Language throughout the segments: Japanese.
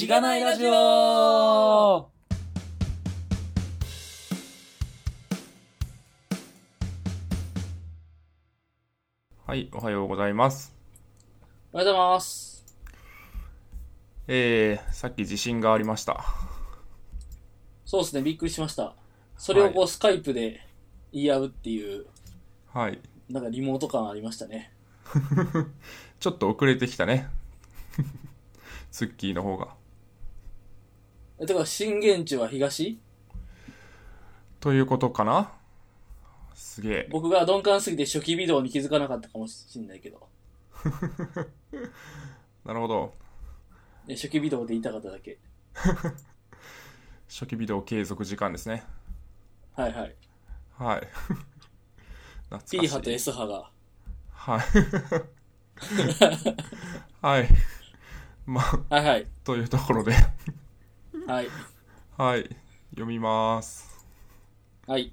しがないラジオはい、おはようございます。おはようございます。えー、さっき地震がありました。そうですね、びっくりしました。それをこう、スカイプで言い合うっていう、はい。なんかリモート感ありましたね。ちょっと遅れてきたね。ツッキーの方が。え、てか、震源地は東？ということかなすげえ。僕が鈍感すぎて初期微動に気づかなかったかもしれないけど。なるほど。ね初期微動で言いたかっただけ。初期ビデオ継続時間ですね。はいはい。はい。懐かし P い波と S 波が。はい。はい。まあ、はいはい。というところで、はい。はい。読みます。はい。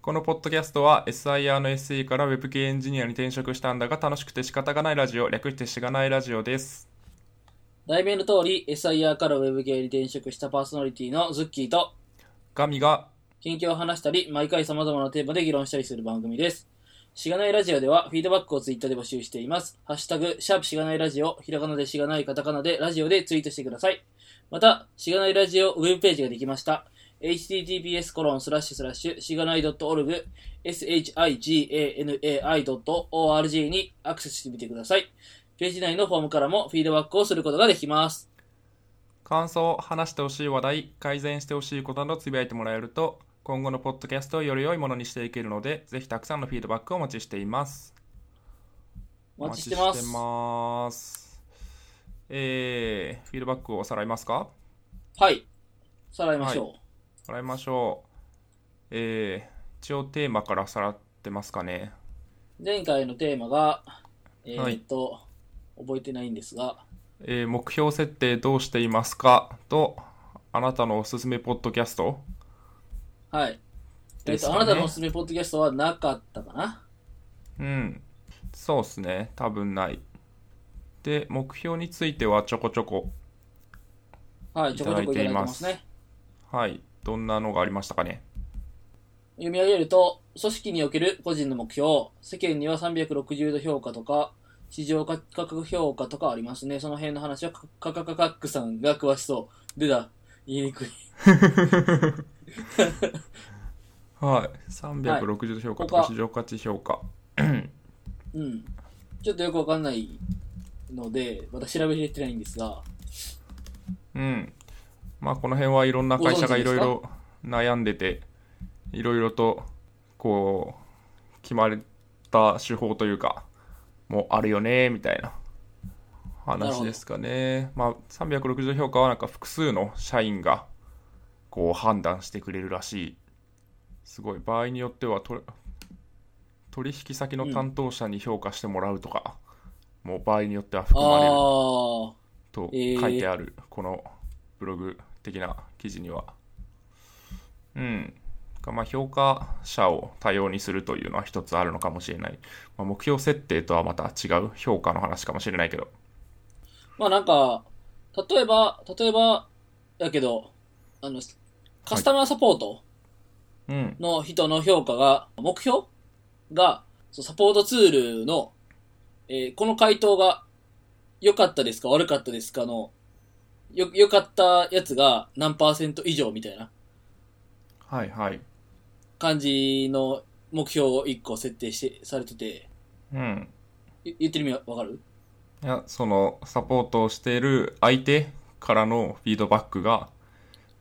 このポッドキャストは SIR の SE から Web 系エンジニアに転職したんだが楽しくて仕方がないラジオ、略してしがないラジオです。題名の通り、SIR から Web 系に転職したパーソナリティのズッキーと、ガミが、近況を話したり、毎回様々なテーマで議論したりする番組です。しがないラジオでは、フィードバックをツイッターで募集しています。ハッシュタグ、シャープしがないラジオ、ひらがなでしがない、カタカナでラジオでツイートしてください。また、しがないラジオウェブページができました。https コロンスラッシュスラッシュしがない .org shiganai.org にアクセスしてみてください。ページ内のフォームからもフィードバックをすることができます。感想、話してほしい話題、改善してほしいことなどつぶやいてもらえると、今後のポッドキャストをより良いものにしていけるので、ぜひたくさんのフィードバックをお待ちしています。お待ちしてます。えー、フィードバックをおさらいますか？はい。さらいましょう。おさらいましょう。えー、一応テーマからさらってますかね？前回のテーマが、えーっと、覚えてないんですが、えー目標設定どうしていますか？と、あなたのおすすめポッドキャスト？はい。えーっと、あなたのおすすめポッドキャストはなかったかな？うん。そうっすね。多分ない。で、目標についてはちょこちょこ。はい、ちょこちょこいただいてますね。はい。どんなのがありましたかね？読み上げると、組織における個人の目標、世間には360度評価とか、市場価格評価とかありますね。その辺の話はカカカカカックさんが詳しそう。でだ、言いにくい。はい。360評価とか他市場価値評価。うん。ちょっとよくわかんないので、まだ調べれてないんですが、うん。まあ、この辺はいろんな会社がいろいごろ悩んでて、いろいろと、こう、決まった手法というか、もうあるよね、みたいな話ですかね。まあ、360度評価はなんか複数の社員が、こう判断してくれるらしい。すごい。場合によってはと、取引先の担当者に評価してもらうとか、もう場合によっては含まれる。あとえー書いてある、このブログ的な記事には。うん。まあ、評価者を多様にするというのは一つあるのかもしれない。まあ、目標設定とはまた違う評価の話かもしれないけど。ー、まあなんか、例えば、例えば、だけど、あの、カスタマーサポートうん。の人の評価が、目標が、サポートツールの、えーこの回答が良かったですか悪かったですかの、よ、良かったやつが何パーセント以上みたいなはいはい。感じの目標を1個設定して、されてて、うん。い言ってる意味わかる？いや、その、サポートをしている相手からのフィードバックが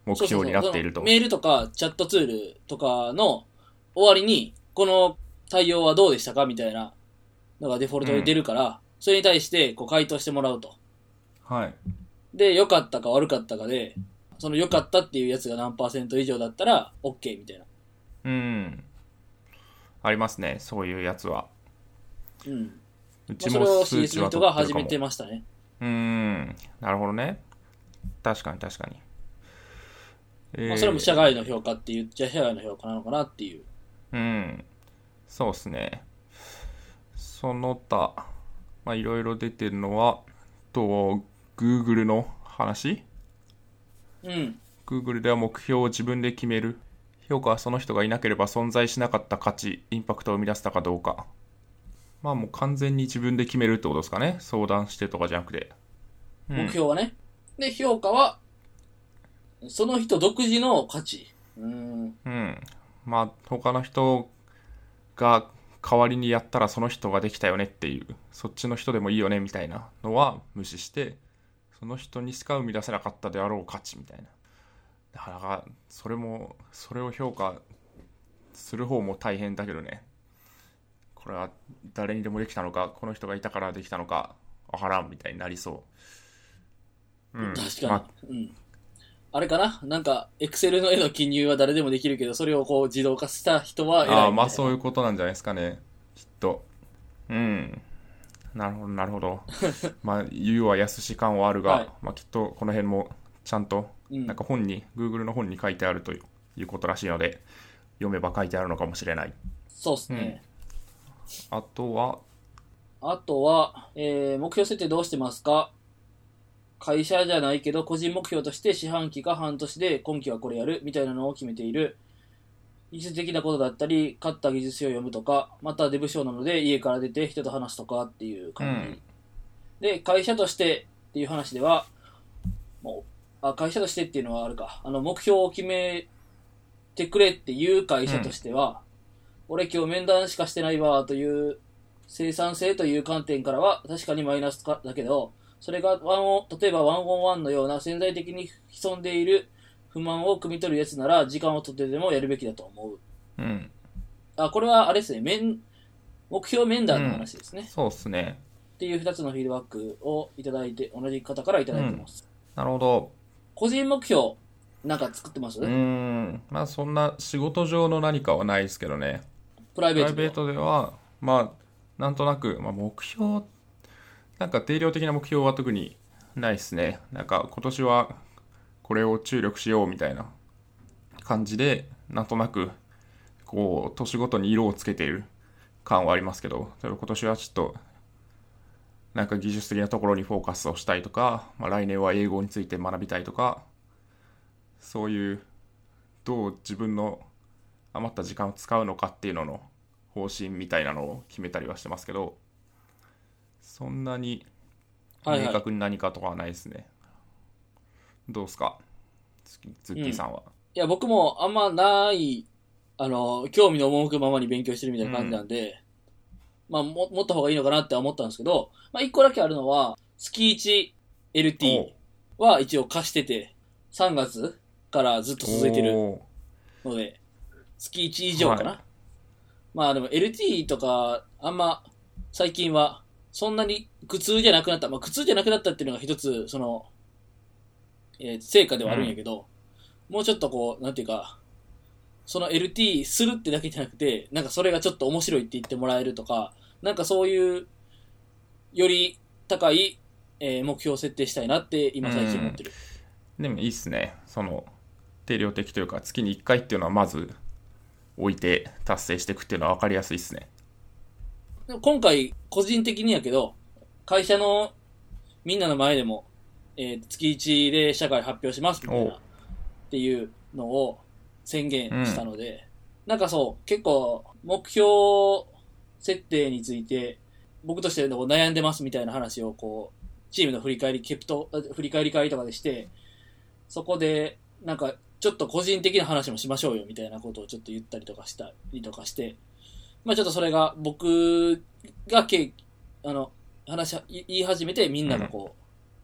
目標になっているとそうそうそう。メールとかチャットツールとかの終わりに、この対応はどうでしたかみたいなのがデフォルトで出るから、それに対してこう回答してもらうと。はい。で、良かったか悪かったかで、その良かったっていうやつが何パーセント以上だったら、OK みたいな。うん。ありますね、そういうやつは。うん。うまあ、ちそれをも数 CS 値はの人取ってるかもが始めてましたね。うーん、なるほどね。確かに確かに。えーまあ、それも社外の評価って言っちゃ社外の評価なのかなっていう。うん、そうっすね。その他、まあ、いろいろ出てるのは、と、Google の話？うん。Google では目標を自分で決める。評価はその人がいなければ存在しなかった価値、インパクトを生み出したかどうか。まあもう完全に自分で決めるってことですかね？相談してとかじゃなくて。うん目標はね。で、評価は、その人独自の価値。うん。うん。まあ他の人が代わりにやったらその人ができたよねっていう、そっちの人でもいいよねみたいなのは無視して、その人にしか生み出せなかったであろう価値みたいな。だから、それも、それを評価する方も大変だけどね。これは誰にでもできたのか、この人がいたからできたのか、わからんみたいになりそう。うん。確かに。まうん。あれかな？なんか、エクセルの絵の記入は誰でもできるけど、それをこう自動化した人は偉いみたいな。ああまあそういうことなんじゃないですかね。きっと。うん。なるほどなるほど。まあ言うは易し感はあるが、はい。まあきっとこの辺もちゃんとうん。なんか本に、Google の本に書いてあるということらしいので読めば書いてあるのかもしれない。そうですね。あとは？あとは、えー目標設定どうしてますか？会社じゃないけど、個人目標として四半期か半年で今期はこれやるみたいなのを決めている。技術的なことだったり、買った技術書を読むとか、またデブ賞なので家から出て人と話すとかっていう感じ。で、会社としてっていう話では、もう、あ、会社としてっていうのはあるか。あの、目標を決めてくれっていう会社としては、俺今日面談しかしてないわという生産性という観点からは確かにマイナスかだけど、それがワンオン、例えばワンオンワンのような潜在的に潜んでいる不満を汲み取るやつなら時間をとってでもやるべきだと思う。うん。あ、これはあれですね、面、目標面談の話ですね。そうっすね。っていう二つのフィードバックをいただいて、同じ方からいただいてます。なるほど。個人目標、なんか作ってます、うーん。まあそんな仕事上の何かはないですけどね。プライベートでプライベートでは、まあ、なんとなく、まあ、目標、なんか定量的な目標は特にないですね。なんか今年はこれを注力しようみたいな感じで、なんとなく、こう、年ごとに色をつけている感はありますけど、例えば今年はちょっと、なんか技術的なところにフォーカスをしたいとか、まあ、来年は英語について学びたいとか、そういう、どう自分の余った時間を使うのかっていうのの方針みたいなのを決めたりはしてますけどそんなにはいはい。明確に何かとかはないですね、どうですか？ズッキーさんは、いや、僕もあんまない、あの、興味の赴くままに勉強してるみたいな感じなんで、まあ、も、持った方がいいのかなって思ったんですけど、まあ、一個だけあるのは、月 1LT は一応貸してて、3月からずっと続いてるので、月1以上かな。はい。まあでも LT とか、あんま最近はそんなに苦痛じゃなくなった。まあ苦痛じゃなくなったっていうのが一つ、その、えー成果ではあるんやけど、もうちょっとこう、なんていうか、その LT するってだけじゃなくて、なんかそれがちょっと面白いって言ってもらえるとか、なんかそういう、より高い、えー目標を設定したいなって今最近思ってる。でもいいっすねその定量的というか月に1回っていうのはまず置いて達成していくっていうのは分かりやすいっすね今回、個人的にやけど、会社のみんなの前でも、えー月1で社会発表しますみたいな、おっていうのを宣言したので、なんかそう、結構、目標設定について、僕としてこう悩んでますみたいな話を、こう、チームの振り返り、ケプト、あ振り返り会とかでして、そこで、なんか、ちょっと個人的な話もしましょうよみたいなことをちょっと言ったりとかしたりとかして、まあちょっとそれが僕がけあの話し言い始めてみんながこ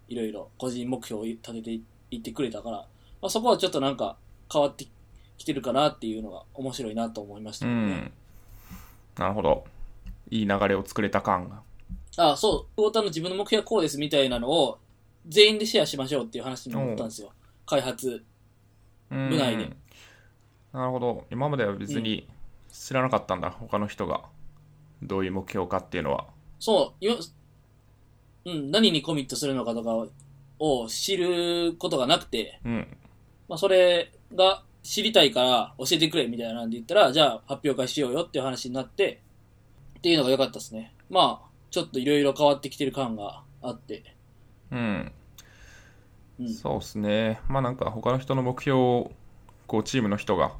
う、いろいろ個人目標を立てていってくれたから、まあ、そこはちょっとなんか変わってきてるかなっていうのが面白いなと思いましたね。ん。なるほど。いい流れを作れた感が。ああ、そう、久保田の自分の目標はこうですみたいなのを全員でシェアしましょうっていう話になったんですよ。開発。うん部内で。なるほど。今までは別に知らなかったんだ、他の人がどういう目標かっていうのはそう、ようん、何にコミットするのかとかを知ることがなくて、うんまあ、それが知りたいから教えてくれみたいなんで言ったら、じゃあ発表会しようよっていう話になって、っていうのが良かったですね。まあ、ちょっといろいろ変わってきてる感があって。うんうん。そうですね。まあなんか他の人の目標をこうチームの人が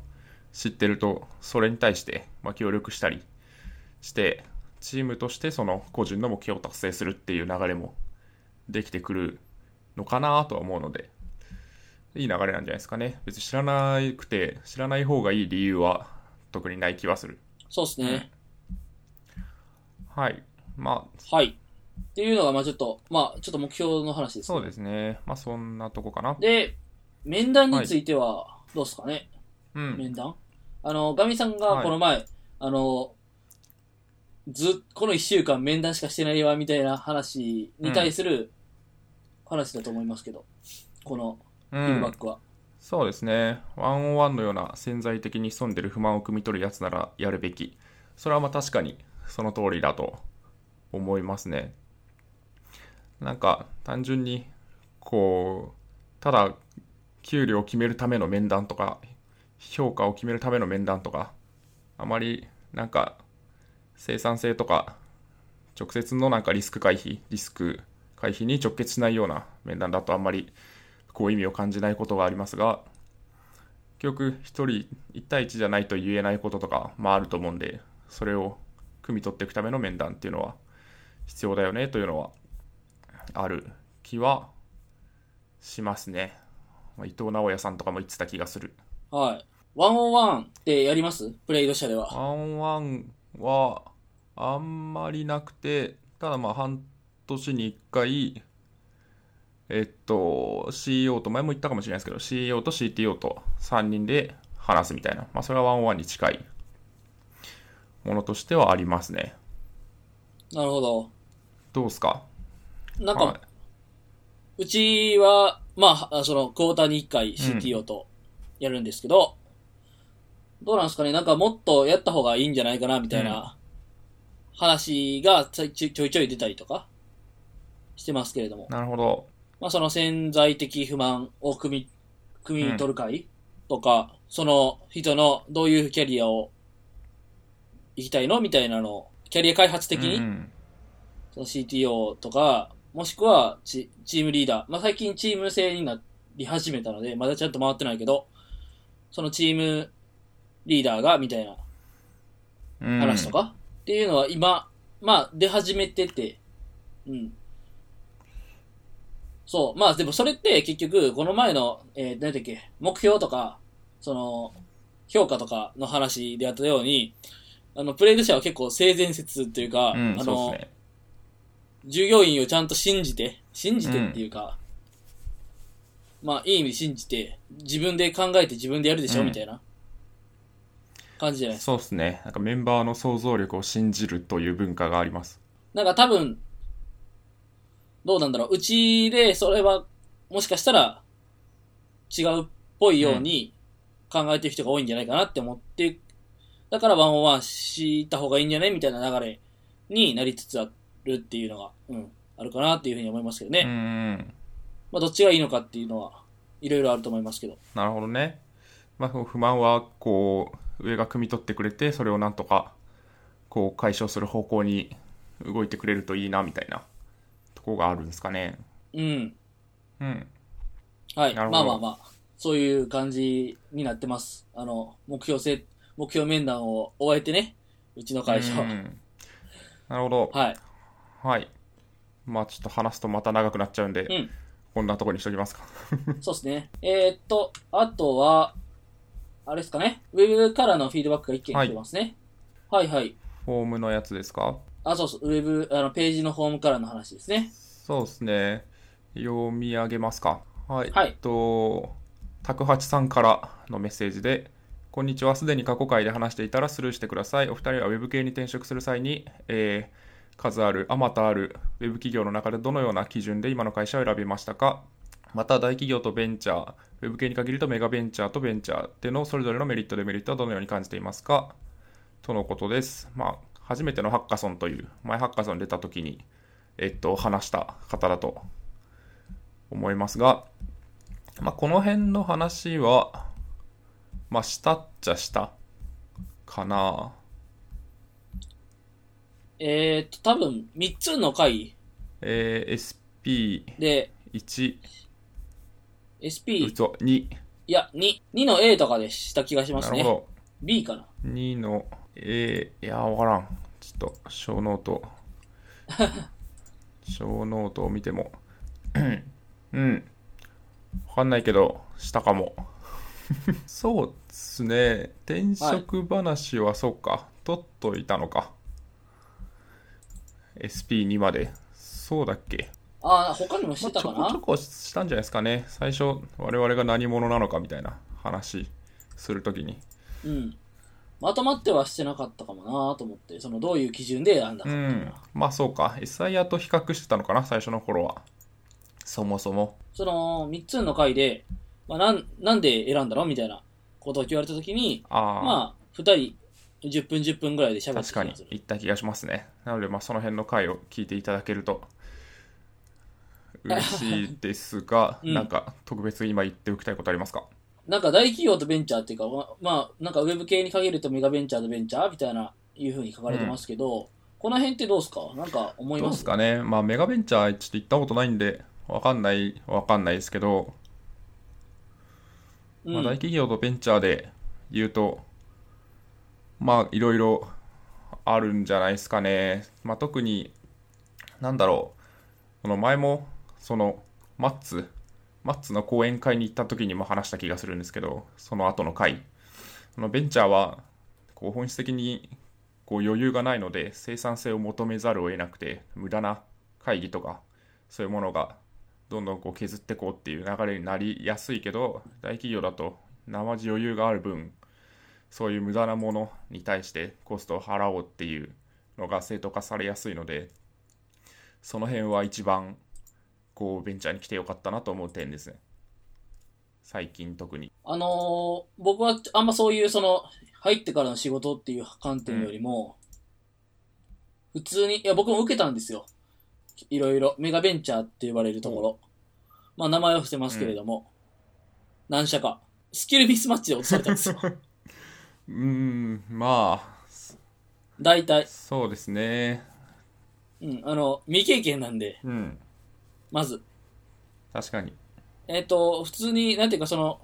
知ってると、それに対してまあ協力したりして、チームとしてその個人の目標を達成するっていう流れもできてくるのかなとは思うので、いい流れなんじゃないですかね。別に知らなくて、知らない方がいい理由は特にない気はする。そうですね。はい。まあ、はい。っていうのが、まあちょっと、まあちょっと目標の話です、ね。そうですね。まあそんなとこかな。で、面談については、どうですかね、うん。面談？あの、ガミさんがはいこの前、あの、ず、この一週間面談しかしてないわ、みたいな話に対する話だと思いますけど、このうフィードんバックは。そうですね。ワンオンワンのような潜在的に潜んでる不満を汲み取るやつならやるべき。それはまあ確かにその通りだと思いますね。なんか単純にこう、ただ給料を決めるための面談とか、評価を決めるための面談とか、あまりなんか生産性とか直接のなんかリスク回避、リスク回避に直結しないような面談だとあんまりこう意味を感じないことがありますが結局一人一対一じゃないと言えないこととかまああると思うんでそれを汲み取っていくための面談っていうのは必要だよねというのはある気はしますね、伊藤直哉さんとかも言ってた気がする。はい。ワンオンワンってやります？プレイド社では。ワンワンはあんまりなくてただまあ半年に1回えっと CEO と前も言ったかもしれないですけど CEO と CTO と3人で話すみたいな、まあ、それはワンワンに近いものとしてはありますねなるほど。どうですか？なんか、はうちは、まあ、その、クォーターに1回 CTO とやるんですけど、どうなんですかね？なんかもっとやった方がいいんじゃないかなみたいな話がちょいちょい出たりとかしてますけれども。いなるほど。まあその潜在的不満を汲み、汲み取る会とか、その人のどういうキャリアを行きたいのみたいなのを、キャリア開発的に、うんその CTO とか、もしくはチチームリーダー。まあ、最近チーム制になり始めたので、まだちゃんと回ってないけど、そのチームリーダーが、みたいなうん。話とか、っていうのは今、まあ、出始めてて、うん。そう。まあ、でもそれって結局、この前の、えー、何だっけ、目標とか、その、評価とかの話であったように、あの、プレイド社は結構性善説というか、うんあの、そうですね。従業員をちゃんと信じて、信じてっていうか、まあ、いい意味で信じて、自分で考えて自分でやるでしょ、うん。みたいな。感じじゃないですか。そうですね。なんかメンバーの想像力を信じるという文化があります。なんか多分、どうなんだろう、うちでそれは、もしかしたら、違うっぽいように考えてる人が多いんじゃないかなって思って、だからワンオンワンした方がいいんじゃないみたいな流れになりつつあるっていうのが、うん、あるかなっていうふうに思いますけどね。うんうんまあ、どっちがいいのかっていうのは、いろいろあると思いますけど。なるほどね。まあ、不満は、こう、上が汲み取ってくれて、それをなんとか、こう、解消する方向に動いてくれるといいな、みたいなところがあるんですかね。うん。うん。はい。まあまあまあ、そういう感じになってます。あの、目標せ、目標面談を終えてね、うちの会社は。うんなるほど。はい。はい。まあ、ちょっと話すとまた長くなっちゃうんで、うん。こんなところにしときますか。そうですね。えーっと、あとは、あれですかね。ウェブからのフィードバックが一件来てますね。はい、はい、フォームのやつですか？あ、そうそう。ウェブ、あの、ページのホームからの話ですね。そうですね。読み上げますか。はい。はいえっと、タクハチさんからのメッセージで、こんにちは。すでに過去回で話していたらスルーしてください。お二人は Web 系に転職する際に、えー数ある、あまたある Web 企業の中でどのような基準で今の会社を選びましたか？また大企業とベンチャー、Web 系に限るとメガベンチャーとベンチャーでのそれぞれのメリット、デメリットはどのように感じていますか？とのことです。まあ、初めてのハッカソンという、前ハッカソン出た時に、えっと、話した方だと思いますが、まあ、この辺の話は、まあ、したっちゃしたかな。えーっと、多分、3つの回えー SP1、で、SP、嘘、2。いや、2、2の A とかでした気がしますね。なるほど。B かな。2の A、いや、わからん。ちょっと、小ノート。小ノートを見ても。うん。わかんないけど、したかも。そうっすね。転職話はそうか。取っといたのか。SP2 まで。そうだっけ？ああ、他にもしまあ、てたかな、ちょこちょこしたんじゃないですかね。最初、我々が何者なのかみたいな話するときに。うん。まとまってはしてなかったかもなと思って、そのどういう基準で選んだかうん。まあそうか。SIR と比較してたのかな、最初の頃は。そもそも。その3つの回で、まあ、なんなんで選んだの？みたいなことを言われたときに、ああ、まあ、2人10分10分ぐらいで喋って確かに気がする言った気がしますね。なので、まあその辺の回を聞いていただけると嬉しいですが、うん。なんか特別今言っておきたいことありますか？なんか大企業とベンチャーっていうか、ままあ、なんかウェブ系に限るとメガベンチャーとベンチャーみたいな、いうふうに書かれてますけど、この辺ってどうですか？なんか思いどうまですすかね。まあメガベンチャーちょっと行ったことないんで、わかんない、わかんないですけど、うん。まあ、大企業とベンチャーで言うと、まあ、いろいろあるんじゃないですかね。まあ、特に、なんだろう、この前も、その、マッツ、マッツの講演会に行った時にも話した気がするんですけど、その後の回。そのベンチャーは、こう本質的にこう余裕がないので生産性を求めざるを得なくて無駄な会議とかそういうものがどんどんこう削っていこうっていう流れになりやすいけど大企業だと生地余裕がある分そういう無駄なものに対してコストを払おうっていうのが正当化されやすいのでその辺は一番こうベンチャーに来てよかったなと思う点ですね最近特にあのー僕はあんまそういうその、入ってからの仕事っていう観点よりも、普通に、いや僕も受けたんですよ。いろいろ、メガベンチャーって呼ばれるところ。まあ名前は伏せますけれども、何社か。スキルミスマッチで落とされたんですよ。うーんまあ大体。そうですねうん、あの、未経験なんで、うんまず。確かにえっ、と、普通に、なんていうかその、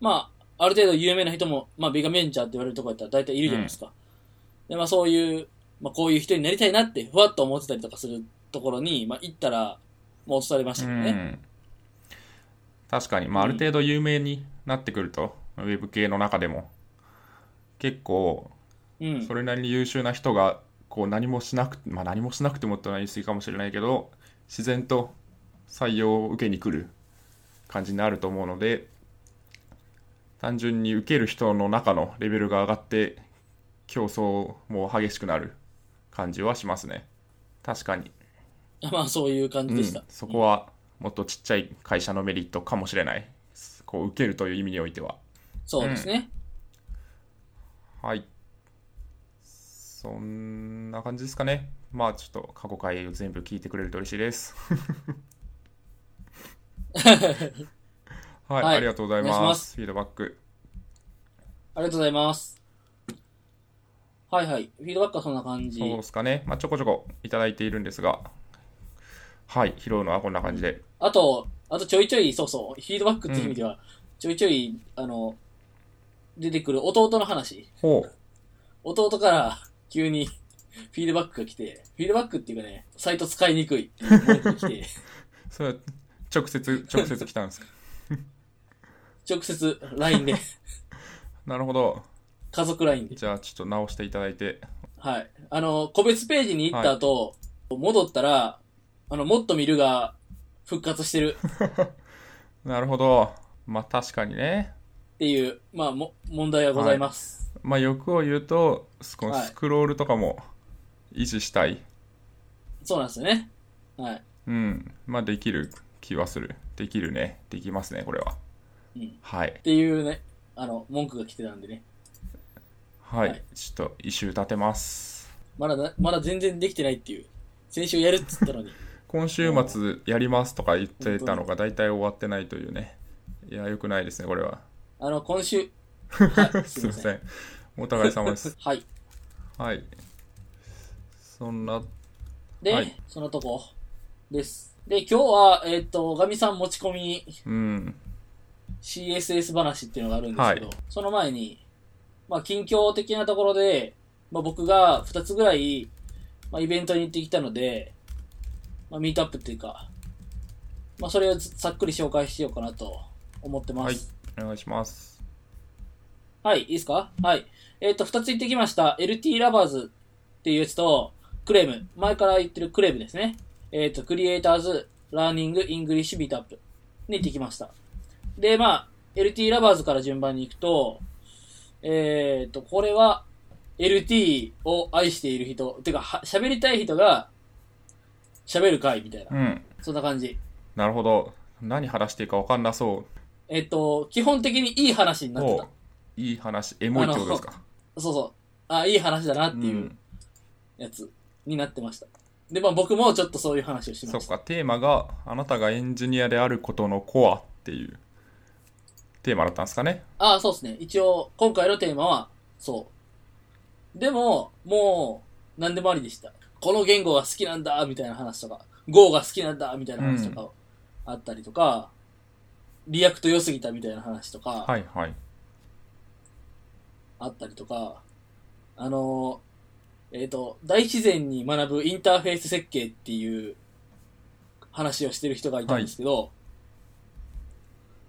まあ、ある程度有名な人も、まあ、ベガベンチャーって言われるとこやったら大体いるじゃないですか。で、まあそういう、まあこういう人になりたいなって、ふわっと思ってたりとかするところに、まあ行ったら、もう落とされましたけどね。うん、確かに、まあ、ある程度有名になってくると、ウェブ系の中でも結構うん。それなりに優秀な人がこう何もしなくまあ何もしなくてもってのは言い過ぎかもしれないけど自然と採用を受けに来る感じになると思うので単純に受ける人の中のレベルが上がって競争も激しくなる感じはしますね。確かに。まあそういう感じでしん、そこはもっとちっちゃい会社のメリットかもしれない。こう受けるという意味においては。そうですね。はい。そんな感じですかね。まあちょっと過去回を全部聞いてくれると嬉しいです。はい、はい。ありがとうございお願いしまます。すフィードバック。ありがとうございます。はいはい。フィードバックはそんな感じ。そうですかね。まあちょこちょこいただいているんですが。はい。拾うのはこんな感じで。あと、あとちょいちょい、そうそう、フィードバックっていう意味では、ちょいちょい、あの、出てくる弟の話。ほう。弟から急にフィードバックが来て、フィードバックっていうかね、サイト使いにくいっていう文句が来て、それは直接直接来たんですか？直接 LINE で、なるほど。家族 LINE で。じゃあちょっと直していただいて。はい。あの、個別ページに行った後、戻ったら、あの、もっと見るが復活してる。なるほど。まあ確かにねっていう、まあ、も、問題がございます。まあ欲を言うとこのはいスクロールとかも維持したい、そうなんですよね。はい。うんまあできる気はするできるねできますねこれはうん。はいっていうね、あの、文句が来てたんでね。はい、はいちょっと一周立てますまだな、まだ全然できてないっていう。先週やるっつったのに。今週末やりますとか言ってたのが大体終わってないというねいやよくないですねこれはあの、今週、はい、す すいません。お互い様です。はい。はい。そんなで、はい。そのとこです。で、今日は、えっ、と、ガミさん持ち込み。うん。CSS 話っていうのがあるんですけど、はい。その前に、まあ、近況的なところで、まあ、僕が2つぐらい、まあ、イベントに行ってきたので、まあ、ミートアップっていうか、まあ、それをざっくり紹介しようかなと思ってます。お願いします。はい、いいですか？はい。えっ、と、二つ言ってきました。LT ラバーズっていうやつと、 CLEM。前から言ってる CLEM ですね。えっ、と、 Creators Learning English Meetup に行ってきました。で、まあ、LT ラバーズから順番に行くと、えっ、と、これは、LT を愛している人、てか、は喋りたい人が、喋る会みたいな。うん。そんな感じ。なるほど。何話していいか分かんなそえっ、と、基本的にいい話にう。なってたお。いい話、エモいってことですか？そうそう。あ、いい話だなっていううんやつになってました。で、まあ僕もちょっとそういう話をしました。そっか、テーマがあなたがエンジニアであることのコアっていうテーマだったんですかね？ああ、そうですね。一応、今回のテーマは、そう。でも、もう、何でもありでした。この言語が好きなんだ、みたいな話とか、Go が好きなんだ、みたいな話とかあったりとか、 React 良すぎたみたいな話とか、はいはい。あったりとか、あのー、えっ、と、大自然に学ぶインターフェース設計っていう話をしてる人がいたんですけど、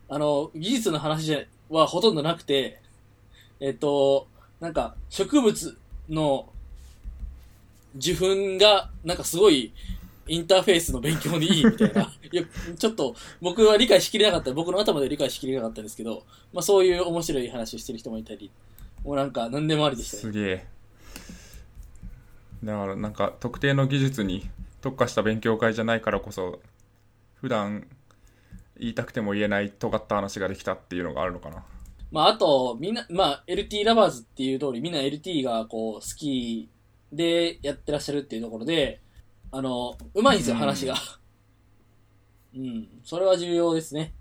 あの、技術の話はほとんどなくて、えっ、と、なんか植物の受粉がなんかすごいインターフェースの勉強にいいみたいな。いや、ちょっと僕は理解しきれなかった、僕の頭で理解しきれなかったんですけど、まあそういう面白い話をしてる人もいたり、もうなんか何でもありでしたね。すげえ。だからなんか特定の技術に特化した勉強会じゃないからこそ、普段言いたくても言えない尖った話ができたっていうのがあるのかな。まああと、みんな、まあ LT ラバーズっていう通り、みんな LT がこう好きでやってらっしゃるっていうところで、あの、うまいんですよ、うん話が。うん。それは重要ですね。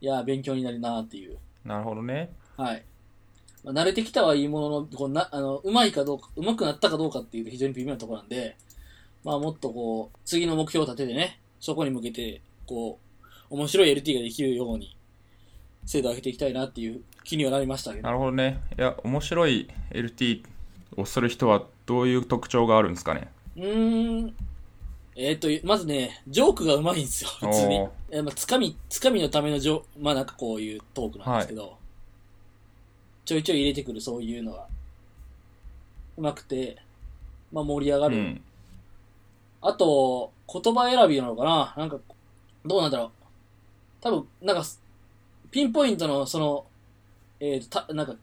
いや、勉強になるなっていう。なるほどね。はい。まあ、慣れてきたはいいものの、こうな、あの、うまいかどうか、うまくなったかどうかっていうと非常に微妙なところなんで、まあもっとこう、次の目標を立ててね、そこに向けて、こう、面白い LT ができるように、精度を上げていきたいなっていう気にはなりましたけど。なるほどね。いや、面白い LT をする人はどういう特徴があるんですかね。うーん。えっ、と、まずね、ジョークがうまいんですよ、普通に。えまあ、つかみ、つかみのためのジョまあなんかこういうトークなんですけど、ちょいちょい入れてくるそういうのが、うまくて、まあ盛り上がる。うん。あと、言葉選びなのかななんか、どうなんだろう。多分、なんか、ピンポイントの、その、えーと、た、なんか、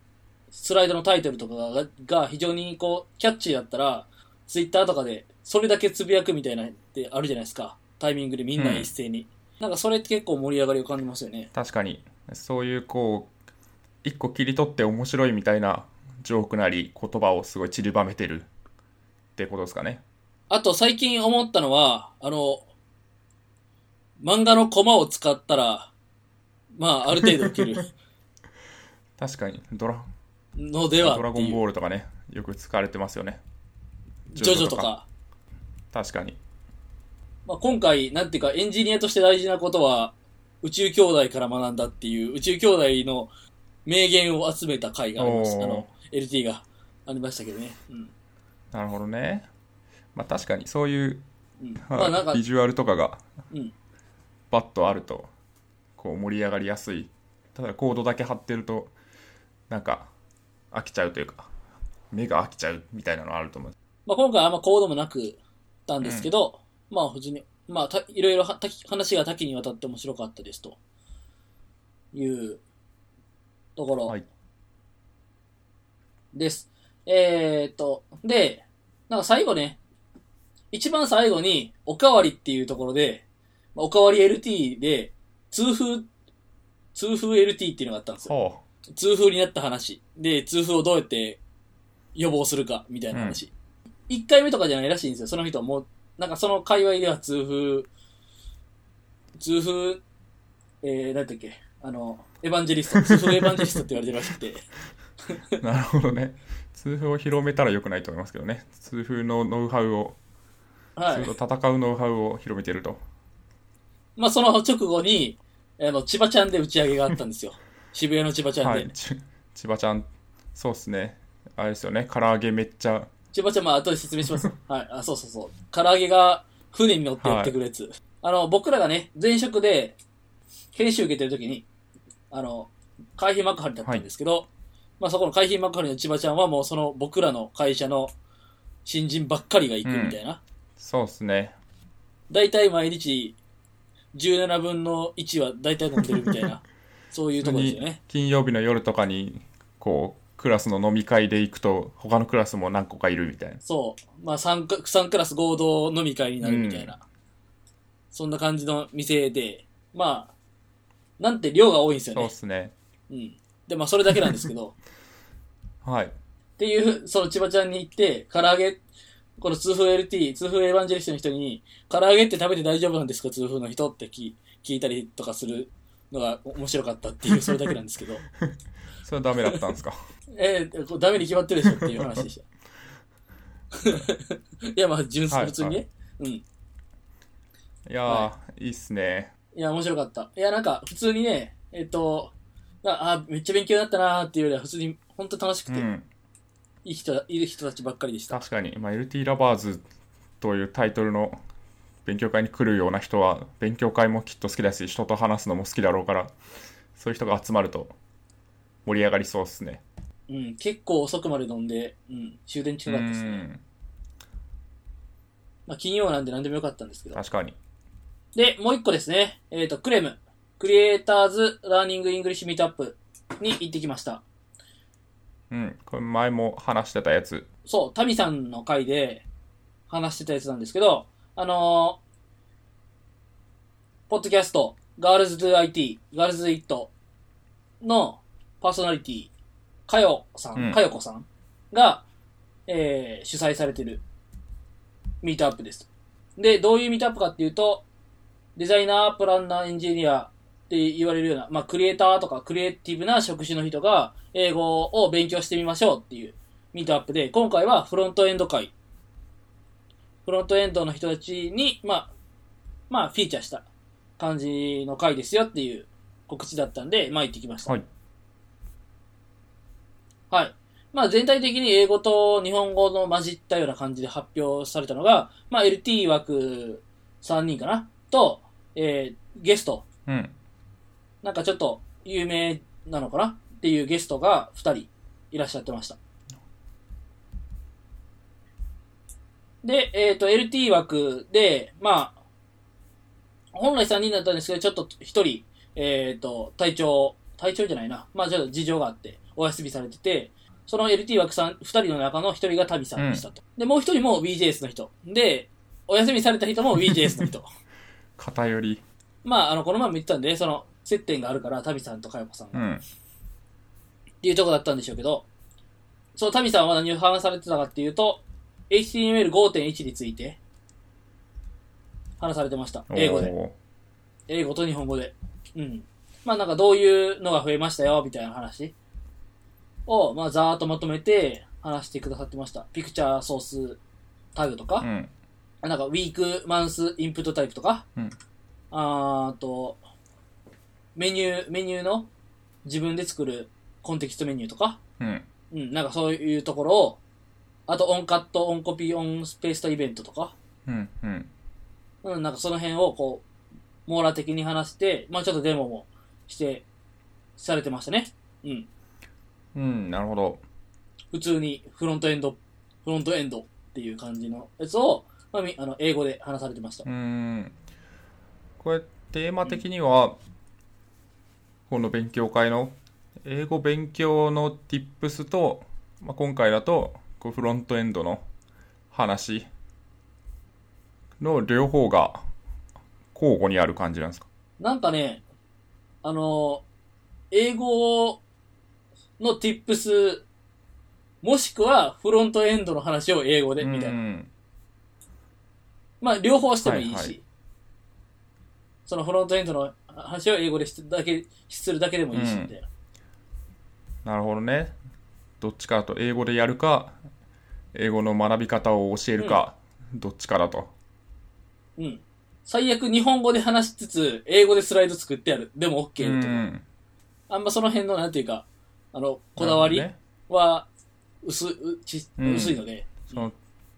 スライドのタイトルとかがが非常にこう、キャッチーだったら、ツイッターとかで、それだけつぶやくみたいなってあるじゃないですか。タイミングでみんな一斉に。なんかそれって結構盛り上がりを感じますよね。確かに。そういうこう、一個切り取って面白いみたいなジョークなり言葉をすごい散りばめてるってことですかね。あと最近思ったのは、あの、漫画のコマを使ったら、まあ、ある程度受ける 確かに。ドラ、のではドラゴン。ボールとかね、よく使われてますよね。ジョジョとか。確かに。まあ、今回、なんていうか、エンジニアとして大事なことは、宇宙兄弟から学んだっていう、宇宙兄弟の名言を集めた回がありました。あの、LT がありましたけどね。うん。なるほどね。まあ確かにそういう、うん、ままあ、なんかあ、ビ、ジュアルとかがうん。バッとあると、こう盛り上がりやすい。ただコードだけ貼ってると、なんか飽きちゃうというか、目が飽きちゃうみたいなのあると思う。まあ、今回あんまコードもなくたんですけど、まあ、普通に、まあ、たいろいろはた話が多岐にわたって面白かったですというところはい。です。えーっと、で、なんか最後ね、一番最後に、おかわりっていうところで、まあおかわり LT で、痛風、痛風 LT っていうのがあったんですよ。ほ痛風になった話。で、痛風をどうやって予防するか、みたいな話。一、回目とかじゃないらしいんですよ。その人はもう、なんかその界隈では痛風、痛風、えー、なんだっけ、あの、エヴァンジェリスト、痛風エヴァンジェリストって言われてるらしくて。う。なるほどね。痛風を広めたら良くないと思いますけどね。痛風のノウハウを、はい。痛風と戦うノウハウを広めてると。まあその直後に、あの、千葉ちゃんで打ち上げがあったんですよ。渋谷の千葉ちゃんで。はい。ち千葉ちゃん、そうっすね。あれですよね。唐揚げめっちゃ、千葉ちゃん、まあ、後で説明します。はい。あ、そうそうそう。唐揚げが船に乗ってやってくるやつ。あの、僕らがね、前職で研修受けてる時に、あの、海浜幕張だったんですけど、まあそこの海浜幕張の千葉ちゃんはもうその僕らの会社の新人ばっかりが行くみたいな。そうっすね。だいたい毎日17分の1はだいたい飲んでるみたいな、そういうところですよね。金曜日の夜とかに、こう、クラスの飲み会で行くと、他のクラスも何個かいるみたいな。そう。まあ3か、三クラス合同飲み会になるみたいな。そんな感じの店で、まあ、なんて量が多いんですよねそうっ。すね。うん。で、まあそれだけなんですけど、はい。っていう、その千葉ちゃんに行って、唐揚げ、この痛風 LT、痛風エヴァンジェリストの人に、唐揚げって食べて大丈夫なんですか痛風の人って聞聞いたりとかするのが面白かったっていう、それだけなんですけど、それはダメだったんですか？えー、これダメに決まってるでしょっていう話でした。いや、まあ、純粋、はい普通にね。うん。いやー、、はいいっすね。いや、面白かった。いや、なんか、普通にね、えっと、あ、あめっちゃ勉強になったなーっていうよりは、普通に、本当楽しくて、うん。いい人、いい人たちばっかりでした。確かに、まあ、LT ラバーズというタイトルの勉強会に来るような人は、勉強会もきっと好きだし、人と話すのも好きだろうから、そういう人が集まると盛り上がりそうっすね。うん、結構遅くまで飲んで、うん、終電近かったですね。うんまあ、金曜なんで何でもよかったんですけど。確かに。で、もう一個ですね。えっ、と、 CLEM。Creators Learning English Meetupに行ってきました。うん。これ前も話してたやつ。そう、タミさんの回で話してたやつなんですけど、あのーポッドキャスト、ガールズ do IT、ガールズ it のパーソナリティ、かよさうんん、かよこさんが、えー主催されてるミートアップです。で、どういうミートアップかっていうと、デザイナー、プランナー、エンジニアって言われるような、まあ、クリエイターとかクリエイティブな職種の人が、英語を勉強してみましょうっていうミートアップで、今回はフロントエンド会。フロントエンドの人たちに、まあ、まあ、フィーチャーした感じの会ですよっていう告知だったんで、まあ行ってきました。はい。はい。まあ全体的に英語と日本語の混じったような感じで発表されたのが、まあ LT 枠3人かな？と、えー、ゲスト、うん。なんかちょっと有名なのかな？っていうゲストが2人いらっしゃってました。で、えっ、と、LT 枠で、まあ、本来3人だったんですけど、ちょっと1人、えっ、と、体調、体調じゃないな。まあ、ちょっと事情があって、お休みされてて、その LT 枠さん、2人の中の1人がタビさんでしたと。で、もう1人も BJS の人。で、お休みされた人も BJS の人。偏り。まあ、あの、この前も言ってたんで、その、接点があるから、タビさんとかよこさんが。うん。っていうとこだったんでしょうけど、そのタミさんは何を話されてたかっていうと、HTML5.1 について話されてました。英語で。英語と日本語で。うん。まあなんかどういうのが増えましたよ、みたいな話を、まあざーっとまとめて話してくださってました。ピクチャーソースタグとか、うん。なんか week month input type とか、うんあと、メニュー、メニューの自分で作るコンテキストメニューとか、うん。うん、なんかそういうところを、あと oncut、 oncopy、 onpaste イベントとか、うん。うん。うん、なんかその辺をこう、網羅的に話して、まあちょっとデモもして、されてましたね。うん。うん。なるほど。普通にフロントエンド、フロントエンドっていう感じのやつを、まあ、みあの英語で話されてましたう。ん。これ、テーマ的には、この勉強会の英語勉強の tips と、まあ、今回だとこうフロントエンドの話の両方が交互にある感じなんですか？なんかね、あの、英語の tips、もしくはフロントエンドの話を英語で、みたいな。うんまあ、両方してもいいし、はいはいそのフロントエンドの話を英語でしだけするだけでもいいし、うんみたいな。なるほどねどっちかだと英語でやるか英語の学び方を教えるか、どっちかだとうん。最悪日本語で話しつつ、英語でスライド作ってある。でも OK とか。うんあんまその辺の、なんていうか、あの、こだわりは薄,、うちうん薄いので、ほどねその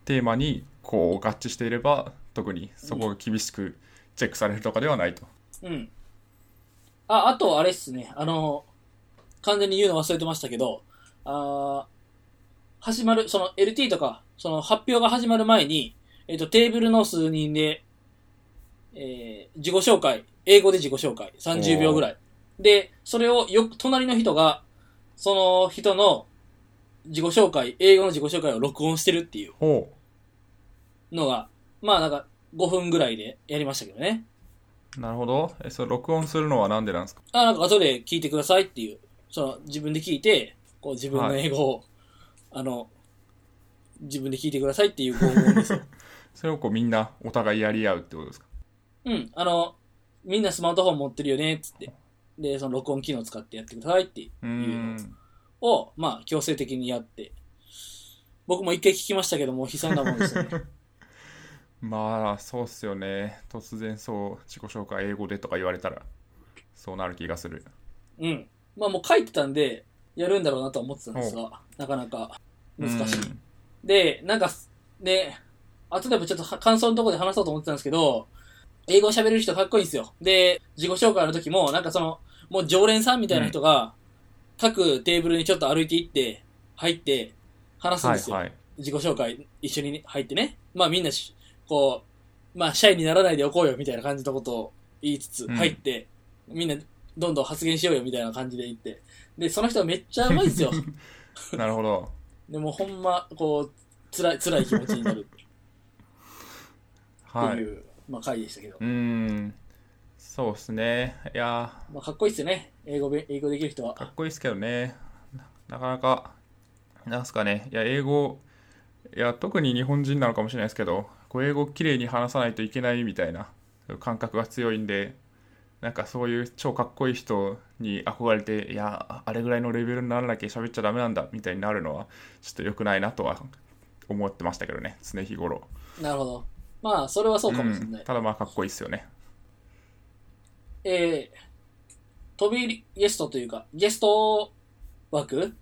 テーマにこう合致していれば特にそこが厳しくチェックされるとかではないと、うん。あ、あと、あれっすね。あの、完全に言うの忘れてましたけど、あー始まる、その LT とか、その発表が始まる前に、えっ、と、テーブルの数人で、えー自己紹介、英語で自己紹介、30秒ぐらい。で、それをよく、隣の人が、その人の自己紹介、英語の自己紹介を録音してるっていう。ほのが、まあなんか5分ぐらいでやりましたけどね。うなるほど。えそれ録音するのはなんでなんですか？あ、なんか後で聞いてくださいっていう、その自分で聞いて、こう自分の英語を、あの、自分で聞いてくださいっていうですよ。それをこうみんなお互いやり合うってことですか？うん、あの、みんなスマートフォン持ってるよね、っつって。で、その録音機能使ってやってくださいっていうのんを、まあ、強制的にやって。僕も一回聞きましたけども、悲惨なもんですよね。まあそうっすよね突然そう自己紹介英語でとか言われたらそうなる気がするうん。まあもう書いてたんで、やるんだろうなとは思ってたんですが、なかなか難しい。うんで、なんか、で、後でもちょっとは感想のところで話そうと思ってたんですけど、英語喋れる人かっこいいんですよ。で、自己紹介の時も、なんかその、もう常連さんみたいな人が、各テーブルにちょっと歩いていって、入って、話すんですよ。はいはい自己紹介一緒にね入ってね。まあみんなし、こう、まあシャイにならないでおこうよみたいな感じのことを言いつつ、うん入って、みんなどんどん発言しようよみたいな感じで言って。で、その人はめっちゃうまいんですよ。なるほど でもほんま、こう、辛い、辛い気持ちになる ってはいいう、まあ回でしたけど。うーんそうっすねいやまあかっこいいっすよね。英語べ、英語できる人は。かっこいいですけどねななかなかなんすかねいや英語いや特に日本人なのかもしれないですけどこう英語をきれいに話さないといけないみたいな感覚が強いんでなんかそういう超かっこいい人に憧れていやあれぐらいのレベルにならなきゃ喋っちゃダメなんだみたいになるのはちょっと良くないなとは思ってましたけどね常日頃なるほど。まあ、それはそうかもしれない。うんただまあかっこいいっすよねえー、飛び入りゲストというか、ゲスト枠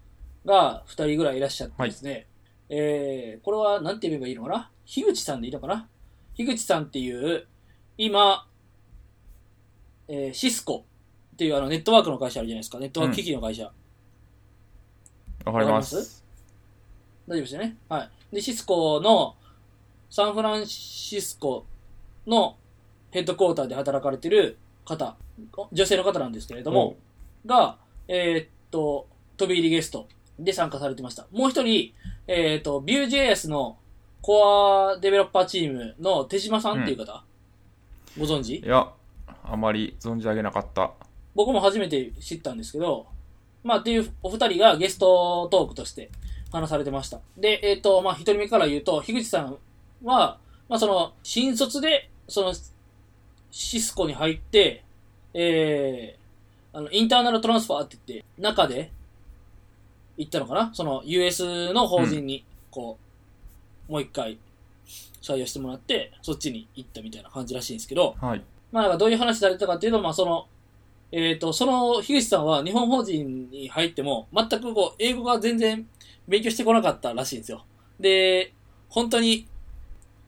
が2人ぐらいいらっしゃってですね、えー、これは何て言えばいいのかな？樋口さんでいいのかな？樋口さんっていう、今、えー、シスコっていうあのネットワークの会社あるじゃないですか。ネットワーク機器の会社。わかりまわかります？大丈夫ですよね？はい。で、シスコの、サンフランシスコのヘッドクォーターで働かれてる方、女性の方なんですけれども、が、えーっと、飛び入りゲストで参加されてました。もう一人、えーっと、Vue.js のコアデベロッパーチームの手島さんっていう方、ご存知？いやあまり存じ上げなかった僕も初めて知ったんですけど、まあ、っていうお二人がゲストトークとして話されてました。で、えっ、と、まあ、一人目から言うと、樋口さんは、まあ、その、新卒で、その、シスコに入って、えー、あの、インターナルトランスファーって言って、中で、行ったのかな？その、US の法人に、こう、もう一回、採用してもらって、そっちに行ったみたいな感じらしいんですけど、はいまあ、なんかどういう話されてたかっていうと、まあ、その、えっ、と、その、樋口さんは日本法人に入っても、全くこう、英語が全然勉強してこなかったらしいんですよ。で、本当に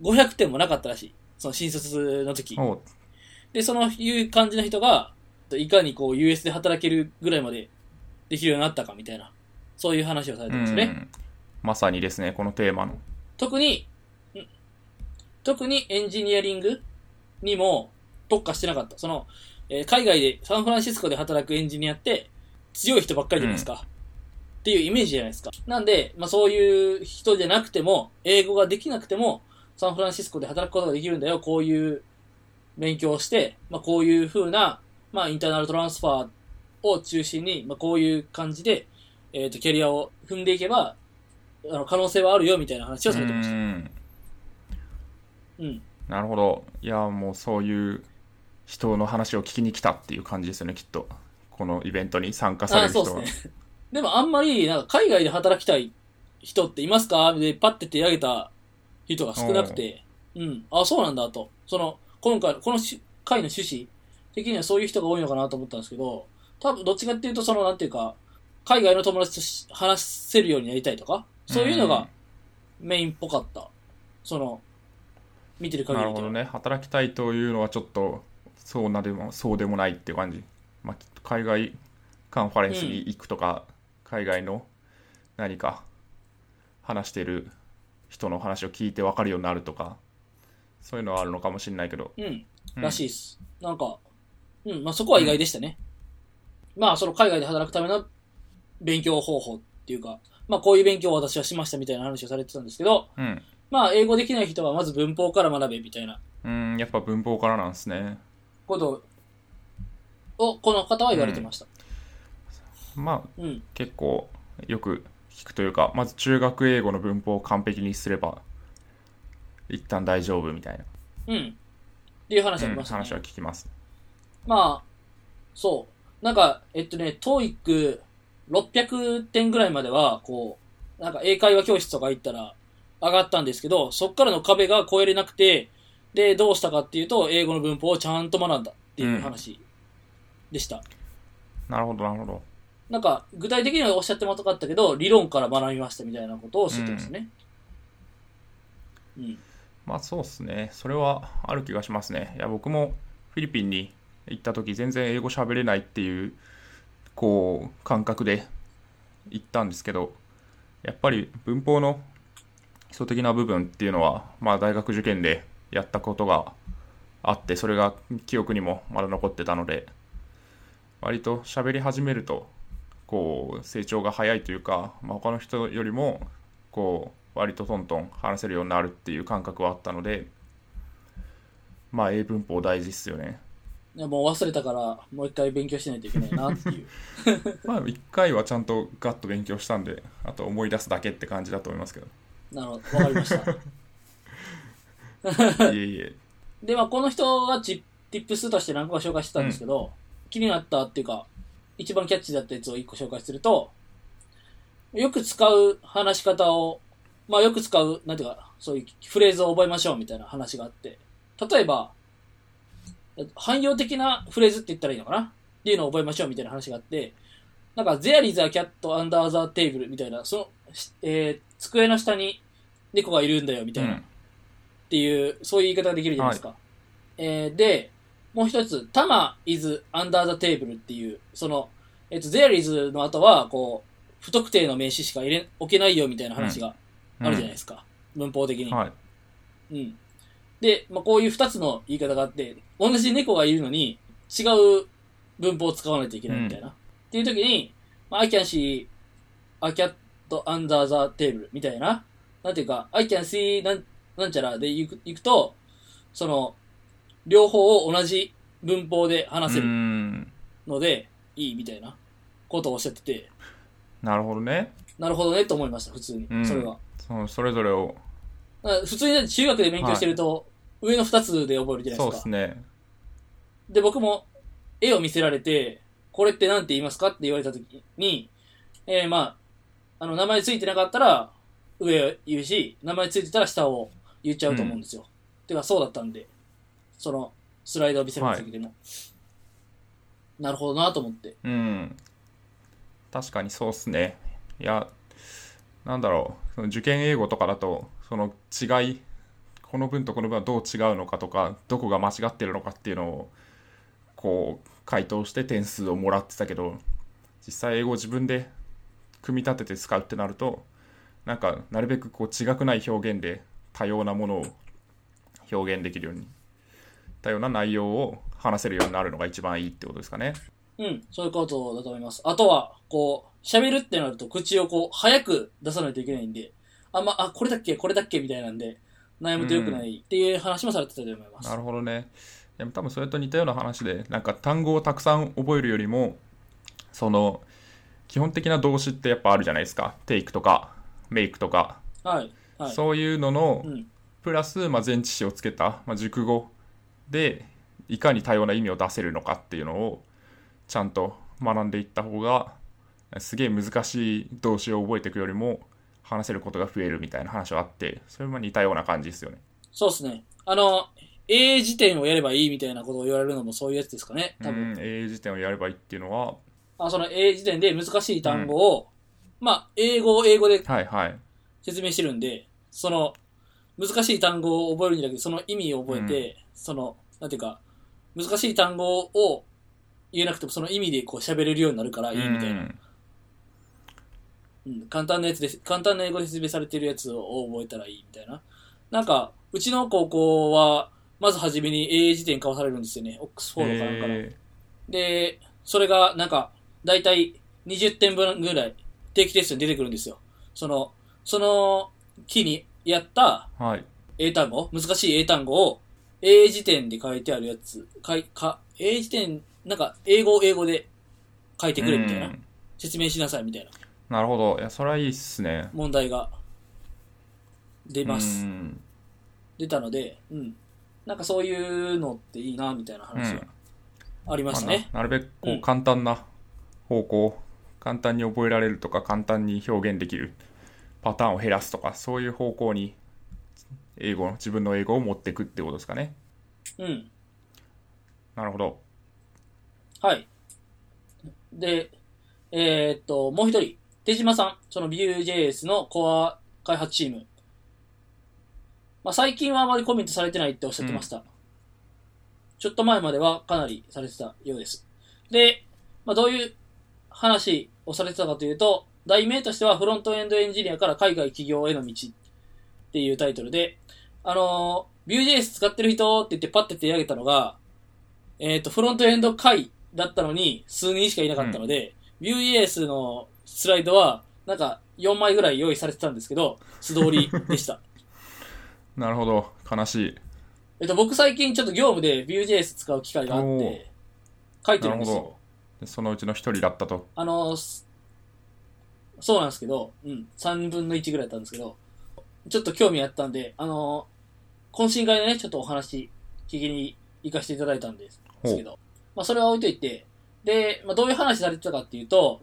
500点もなかったらしい。その新卒の時。で、そのいう感じの人が、いかにこう、US で働けるぐらいまでできるようになったかみたいな、そういう話をされてますね。うんまさにですねこのテーマの特に、ん？特にエンジニアリングにも特化してなかった。その、えー海外で、サンフランシスコで働くエンジニアって強い人ばっかりじゃないですか。っていうイメージじゃないですか。なんで、まあそういう人じゃなくても、英語ができなくても、サンフランシスコで働くことができるんだよ。こういう勉強をして、まあこういう風な、まあインターナルトランスファーを中心に、まあこういう感じで、えっ、と、キャリアを踏んでいけば、あの、可能性はあるよみたいな話をされてました。うんうん。なるほどいやもうそういう人の話を聞きに来たっていう感じですよねきっとこのイベントに参加されある人はそうですね。でもあんまり、なんか海外で働きたい人っていますか？で、パッて手挙げた人が少なくて、うん。あ、そうなんだと。その、今回、このし回の趣旨的にはそういう人が多いのかなと思ったんですけど、多分どっちかっていうと、その、なんていうか、海外の友達とし話せるようになりたいとか、そういうのがメインっぽかった。その、見てる限りなるほどね。働きたいというのはちょっとそうなでもそうでもないっていう感じ、まあ、きっと海外カンファレンスに行くとか、海外の何か話してる人の話を聞いて分かるようになるとかそういうのはあるのかもしれないけど、うん、うん。らしいっす。なんか、うん、まあそこは意外でしたね。まあその海外で働くための勉強方法っていうか、まあこういう勉強を私はしましたみたいな話をされてたんですけど、うん。まあ英語できない人はまず文法から学べみたいなうん。やっぱ文法からなんですね。ことを、この方は言われてました。まあうん、結構よく聞くというかまず中学英語の文法を完璧にすれば一旦大丈夫みたいな、うん。っていう話あうんりましたね。話は聞きますまあ、そう。なんか、えっとね、TOEIC600 点ぐらいまでは、こう、なんか英会話教室とか行ったら上がったんですけど、そっからの壁が越えれなくて、で、どうしたかっていうと、英語の文法をちゃんと学んだっていう話でした。なるほどなるほどなんか、具体的にはおっしゃってもらかったけど、理論から学びましたみたいなことをおってますね。うん。まあそうっすね。それはある気がしますね。いや、僕もフィリピンに行った時全然英語喋れないっていう、こう、感覚で行ったんですけど、やっぱり文法の基礎的な部分っていうのは、まあ大学受験でやったことがあって、それが記憶にもまだ残ってたので、割と喋り始めると、こう、成長が早いというか、まあ、他の人よりも、こう、割とトントン話せるようになるっていう感覚はあったので、まあ、英文法大事っすよね。いやもう忘れたから、もう一回勉強しないといけないなっていう。まあ、一回はちゃんとガッと勉強したんで、あと思い出すだけって感じだと思いますけど。なるほど、わかりました。いえいえ。で、まあ、この人がチップスとして何個か紹介してたんですけど、気になったっていうか、一番キャッチーだったやつを一個紹介すると、よく使う話し方を、まあ、よく使う、なんていうか、そういうフレーズを覚えましょうみたいな話があって、例えば、汎用的なフレーズって言ったらいいのかな？っていうのを覚えましょうみたいな話があって、なんか、there is a cat under the table みたいな、その、しえー机の下に猫がいるんだよみたいな、うん。っていう、そういう言い方ができるじゃないですか。えーで、もう一つ、タマ is under the table っていう、その、えっ、と、there is の後は、こう、不特定の名詞しか入れ、置けないよみたいな話があるじゃないですか。文法的に。はい。うん。で、まあ、こういう二つの言い方があって、同じ猫がいるのに、違う文法を使わないといけないみたいな。っていう時に、まあ、I can see a cat under the table みたいな。なんていうか、I can see なんなんちゃらで行く行くと、その、両方を同じ文法で話せうるん。ので、いいみたいなことをおっしゃってて、なるほどね。なるほどねと思いました、普通にう。んそれは。そのそれぞれを、普通に中学で勉強してると、上の二つで覚えるじゃないそうでか。ですすね。で、僕も絵を見せられて、これって何て言いますかって言われたときに、えー、まあ、あの、名前ついてなかったら上を言うし、名前ついてたら下を言っちゃうと思うんですよ。てか、そうだったんで、その、スライドを見せられた時でも。なるほどなと思って。うん。確かにそうっすね。いや、なんだろう、その受験英語とかだと、その違い、この文とこの文はどう違うのかとか、どこが間違ってるのかっていうのを、こう、回答して点数をもらってたけど、実際英語を自分で組み立てて使うってなると、なんか、なるべくこう違くない表現で多様なものを表現できるように、多様な内容を話せるようになるのが一番いいってことですかね。うん、そういうことだと思います。あとは、こう、喋るってなると口をこう、早く出さないといけないんで、あんま、あ、これだっけこれだっけみたいなんで、悩むと良くないっていう話もされてたと思います。なるほどね。でも多分それと似たような話で、なんか単語をたくさん覚えるよりも、その、基本的な動詞ってやっぱあるじゃないですか。テイクとか、メイクとか、はい。はい。そういうののう、ん。プラス、まあ、前置詞をつけた、まあ、熟語で、いかに多様な意味を出せるのかっていうのを、ちゃんと学んでいった方が、すげえ難しい動詞を覚えていくよりも、話せることが増えるみたいな話はあって、それも似たような感じですよね。そうですね。あの、英辞典をやればいいみたいなことを言われるのもそういうやつですかね。多分。うん、英辞典をやればいいっていうのは、あその英辞典で難しい単語を、まあ、英語を英語ではいはい。説明してるんで、その、難しい単語を覚えるんじゃなくて、その意味を覚えて、その、なんていうか、難しい単語を言えなくてもその意味でこう喋れるようになるからいいみたいな。うんうん、簡単なやつです。簡単な英語で説明されてるやつを覚えたらいいみたいな。なんか、うちの高校は、まずはじめに英英辞典交わされるんですよね。オックスフォードかなんかの。えで、それがなんか、だいたい20点分ぐらい定期テストに出てくるんですよ。その、その期にやった。英単語、難しい英単語を英辞典で書いてあるやつ、かい、か、英辞典、なんか英語を英語で書いてくれみたいな。うん説明しなさいみたいななるほど。いや、それはいいっすね。問題が出ます。うん出たので、うん。なんかそういうのっていいな、みたいな話がありましたね。まあななるべくこううん簡単な方向、簡単に覚えられるとか簡単に表現できるパターンを減らすとかそういう方向に英語自分の英語を持っていくってことですかねうん。なるほどはい。で、えーっと、もう一人、手島さん、その Vue.js のコア開発チーム。まあ、最近はあまりコメントされてないっておっしゃってました。ちょっと前まではかなりされてたようです。で、まあ、どういう話をされてたかというと、題名としてはフロントエンドエンジニアから海外企業への道っていうタイトルで、あのー、Vue.js 使ってる人って言ってパッて手挙げたのが、えっ、と、フロントエンド会だったのに数人しかいなかったので、Vue.js のスライドはなんか4枚ぐらい用意されてたんですけど、素通りでした。なるほど。悲しい。えっと、僕最近ちょっと業務で Vue.js 使う機会があって、書いてるんですよ。なるほ。でそのうちの一人だったと。あの、すそうなんですけど、うん、3分の1ぐらいだったんですけど、ちょっと興味あったんで、あの、懇親会でね、ちょっとお話聞きに行かせていただいたんですけど、まあそれは置いといて、で、まあどういう話されてたかっていうと、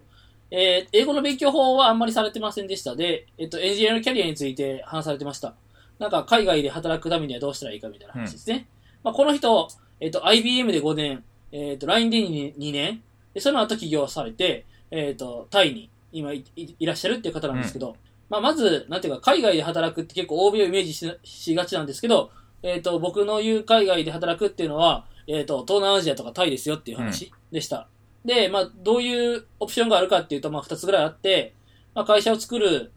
えー英語の勉強法はあんまりされてませんでした。で、えっと、エンジニアのキャリアについて話されてました。なんか、海外で働くためにはどうしたらいいかみたいな話ですね。まあこの人、えっと、IBM で5年、えっと、LINE で 2, 2年、で、その後起業されて、えっと、タイに今いいいらっしゃるっていう方なんですけど、まあまず、なんていうか、海外で働くって結構欧米をイメージししがちなんですけど、えっと、僕の言う海外で働くっていうのは、えっと、東南アジアとかタイですよっていう話でした。で、まあ、どういうオプションがあるかっていうと、まあ、二つぐらいあって、まあ、会社を作る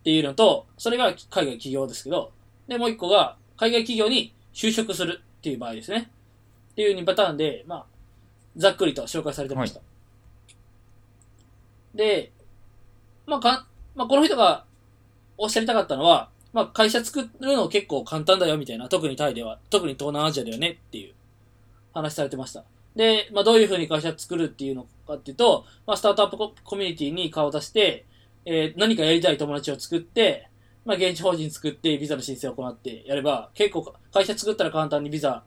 っていうのと、それが海外企業ですけど、で、もう一個が、海外企業に就職するっていう場合ですね。っていう2パターンで、まあ、ざっくりと紹介されてました。で、まあ、か、まあ、この人がおっしゃりたかったのは、まあ、会社作るの結構簡単だよみたいな、特にタイでは、特に東南アジアだよねっていう話されてました。で、まあ、どういうふうに会社作るっていうのかっていうと、まあ、スタートアップココミュニティに顔を出して、えー何かやりたい友達を作って、まあ、現地法人作ってビザの申請を行ってやれば、結構会社作ったら簡単にビザ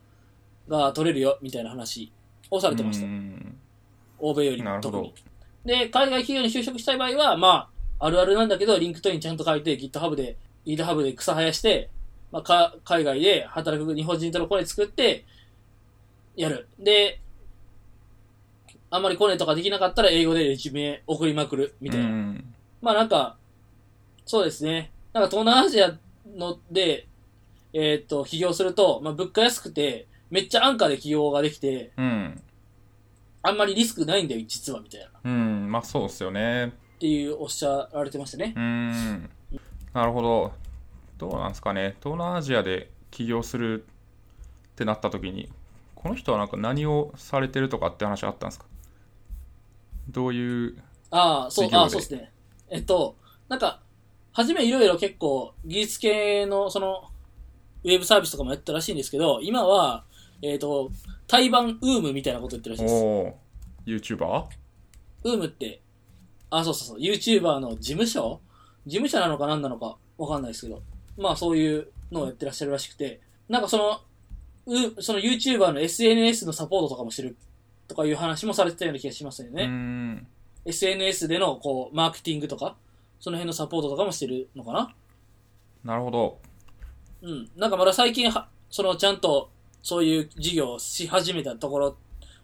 が取れるよみたいな話をされてましたう。ん欧米よりなるほど特に。で、海外企業に就職したい場合は、まあ、あるあるなんだけど、 LinkedIn ちゃんと書いて、GitHub で、GitHub で草生やして、まあ、か海外で働く日本人とのコネ作って、やる。で、あんまりコネとかできなかったら英語でレジュメ送りまくる、みたいな。うんまあなんか、そうですね。なんか東南アジアので、えーっと、起業すると、まあ物価安くて、めっちゃ安価で起業ができて、うんあんまりリスクないんだよ、実は、みたいな。っうんまあそうですよねていうおっしゃられてましたね。うんなるほどどうなんですかね東南アジアで起業するってなった時にこの人はなんか何をされてるとかって話あったんですか？どういうああ、そう、ああ、そうですね。えっと、なんか、初めいろいろ結構、技術系の、その、ウェブサービスとかもやったらしいんですけど、今は、えっと、対バンウームみたいなこと言ってるらしいです。おお YouTuber? ウームって、あ、そうそうそう、YouTuber の事務所？事務所なのか何なのかわかんないですけど、まあそういうのをやってらっしゃるらしくて、なんかその、う、その YouTuber の SNS のサポートとかもしてるとかいう話もされてたような気がしますよね。SNS でのこう、マーケティングとか、その辺のサポートとかもしてるのかな？なるほどうん。なんかまだ最近は、そのちゃんとそういう授業をし始めたところ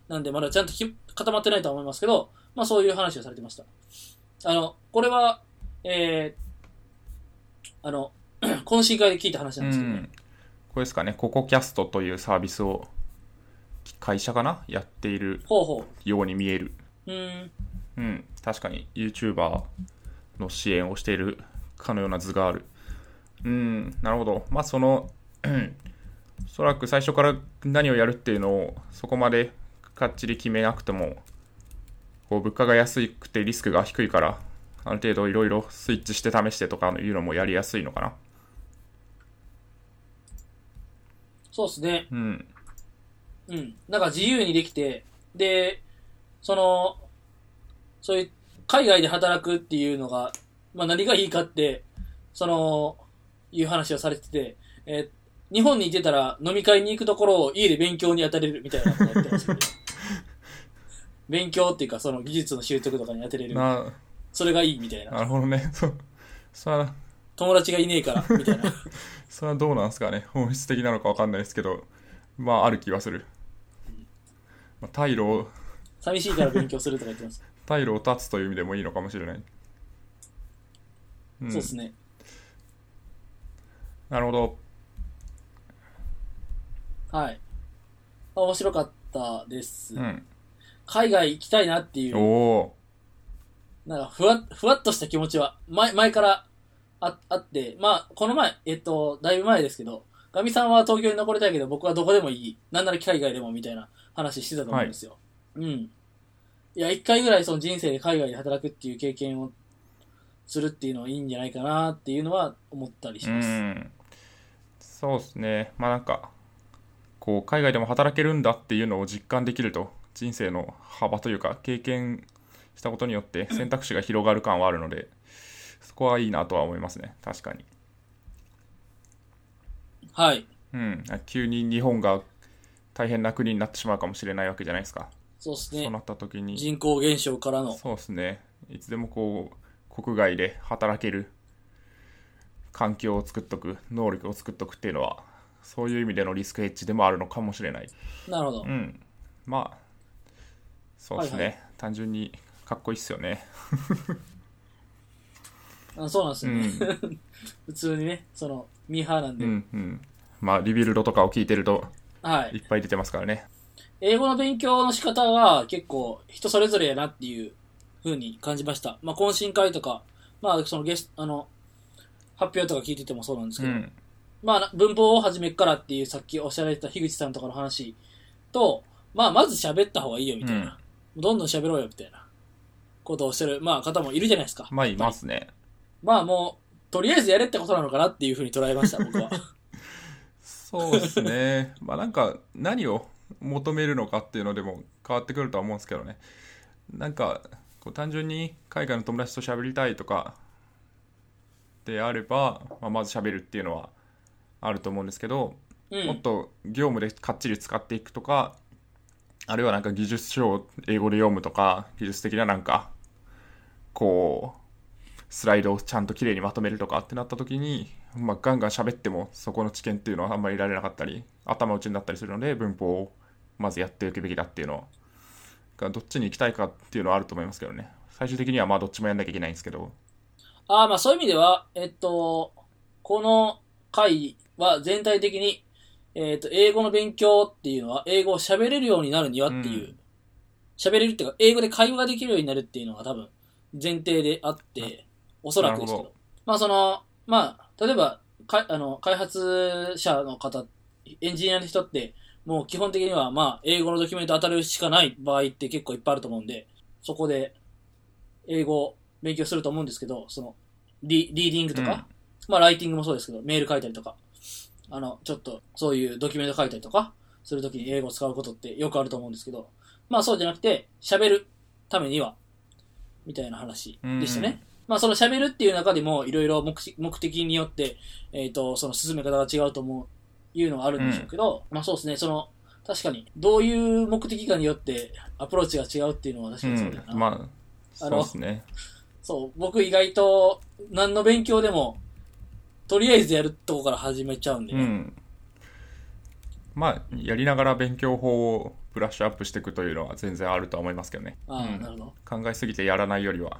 なんで、まだちゃんとひ固まってないとは思いますけど、まあそういう話をされてました。あの、これは、えー、あの、懇親会で聞いた話なんですけどね。うん、これですかね、ココキャストというサービスを会社かな？やっているように見える。う。うーん。うん、確かに YouTuber の支援をしているかのような図がある。うん、なるほど。まあその、うんおそらく最初から何をやるっていうのをそこまでかっちり決めなくても、こう物価が安くてリスクが低いから、ある程度いろいろスイッチして試してとかいうのもやりやすいのかな。そうですね。うん。うん。なんか自由にできて、で、その、そういう、海外で働くっていうのが、まあ何がいいかって、その、いう話をされてて、えー日本にいてたら飲み会に行くところを家で勉強に当たれるみたいなことやってますけど 勉強っていうかその技術の習得とかに当てれる。な、それがいいみたいな。なるほどね。そう。それは、友達がいねえから、みたいな。それはどうなんですかね。本質的なのかわかんないですけど、まあある気はする。まあ、退路を、寂しいから勉強するとか言ってます。退路を断つという意味でもいいのかもしれない。うんそうですね。なるほど。はい。あ面白かったです。うん。海外行きたいなっていうお、おなんかふわっ、ふわっとした気持ちは、前、前からああって、まあ、この前、えっと、だいぶ前ですけど、ガミさんは東京に残りたいけど、僕はどこでもいい。なんなら海外でもみたいな話してたと思うんですよ。うん。いや、一回ぐらいその人生で海外で働くっていう経験をするっていうのはいいんじゃないかなっていうのは思ったりしうます。ん。そうですね。まあなんか、こう、海外でも働けるんだっていうのを実感できると、人生の幅というか、経験したことによって選択肢が広がる感はあるので、そこはいいなとは思いますね。確かに。はい。うん。急に日本が大変な国になってしまうかもしれないわけじゃないですか。そうですねそうな。った時に。人口減少からの、そうですね。いつでもこう、国外で働ける環境を作っとく、能力を作っとくっていうのは、そういう意味でのリスクヘッジでもあるのかもしれない。なるほどう。ん。まあ、そうですね。はい単純にかっこいいっすよね。あそうなんですよね。うん 普通にね、その、ミーハーなんで。うんうん。まあ、リビルドとかを聞いてるとはいい。っぱい出てますからね。英語の勉強の仕方は結構人それぞれやなっていう風に感じました。まあ、懇親会とか、まあ、そのゲスト、あの、発表とか聞いててもそうなんですけど、うん。まあ、文法を始めっからっていうさっきおっしゃられた樋口さんとかの話と、まあ、まず喋った方がいいよみたいな。どんどん喋ろうよみたいなことをしてる、まあ、方もいるじゃないですか。まあ、いますね。まあ、もう、とりあえずやれってことなのかなっていう風に捉えました、僕は。そうですね。まあなんか何を求めるのかっていうのでも変わってくるとは思うんですけどね。なんかこう単純に海外の友達と喋りたいとかであれば、まあ、まず喋るっていうのはあると思うんですけど、うん。もっと業務でかっちり使っていくとか、あるいはなんか技術書を英語で読むとか、技術的ななんか、こう、スライドをちゃんときれいにまとめるとかってなった時に、まあ、ガンガン喋ってもそこの知見っていうのはあんまり得られなかったり、頭打ちになったりするので、文法をまずやっておくべきだっていうのが、どっちに行きたいかっていうのはあると思いますけどね。最終的にはまあどっちもやんなきゃいけないんですけど。ああ、まあそういう意味では、えっと、この回は全体的に、えっと、英語の勉強っていうのは、英語を喋れるようになるにはっていうう、喋、れるっていうか、英語で会話ができるようになるっていうのが多分、前提であって、おそらくですけど。まあその、まあ、例えば、かあの、開発者の方、エンジニアの人って、もう基本的には、まあ、英語のドキュメント当たるしかない場合って結構いっぱいあると思うんで、そこで、英語を勉強すると思うんですけど、その、リリーディングとか、うんまあ、ライティングもそうですけど、メール書いたりとか、あの、ちょっと、そういうドキュメント書いたりとか、するときに英語を使うことってよくあると思うんですけど、まあそうじゃなくて、喋るためには、みたいな話でしたね。まあその喋るっていう中でも、いろいろ目的によって、えっ、と、その進め方が違うと思う、いうのがあるんでしょうけど、まあそうですね、その、確かに、どういう目的かによってアプローチが違うっていうのは確かうにそうだよな。ん。まあ、そうですね。そう、僕意外と何の勉強でも、とりあえずやるとこから始めちゃうんでね。うん。まあやりながら勉強法をブラッシュアップしていくというのは全然あるとは思いますけどねああ、うんなるほど。考えすぎてやらないよりは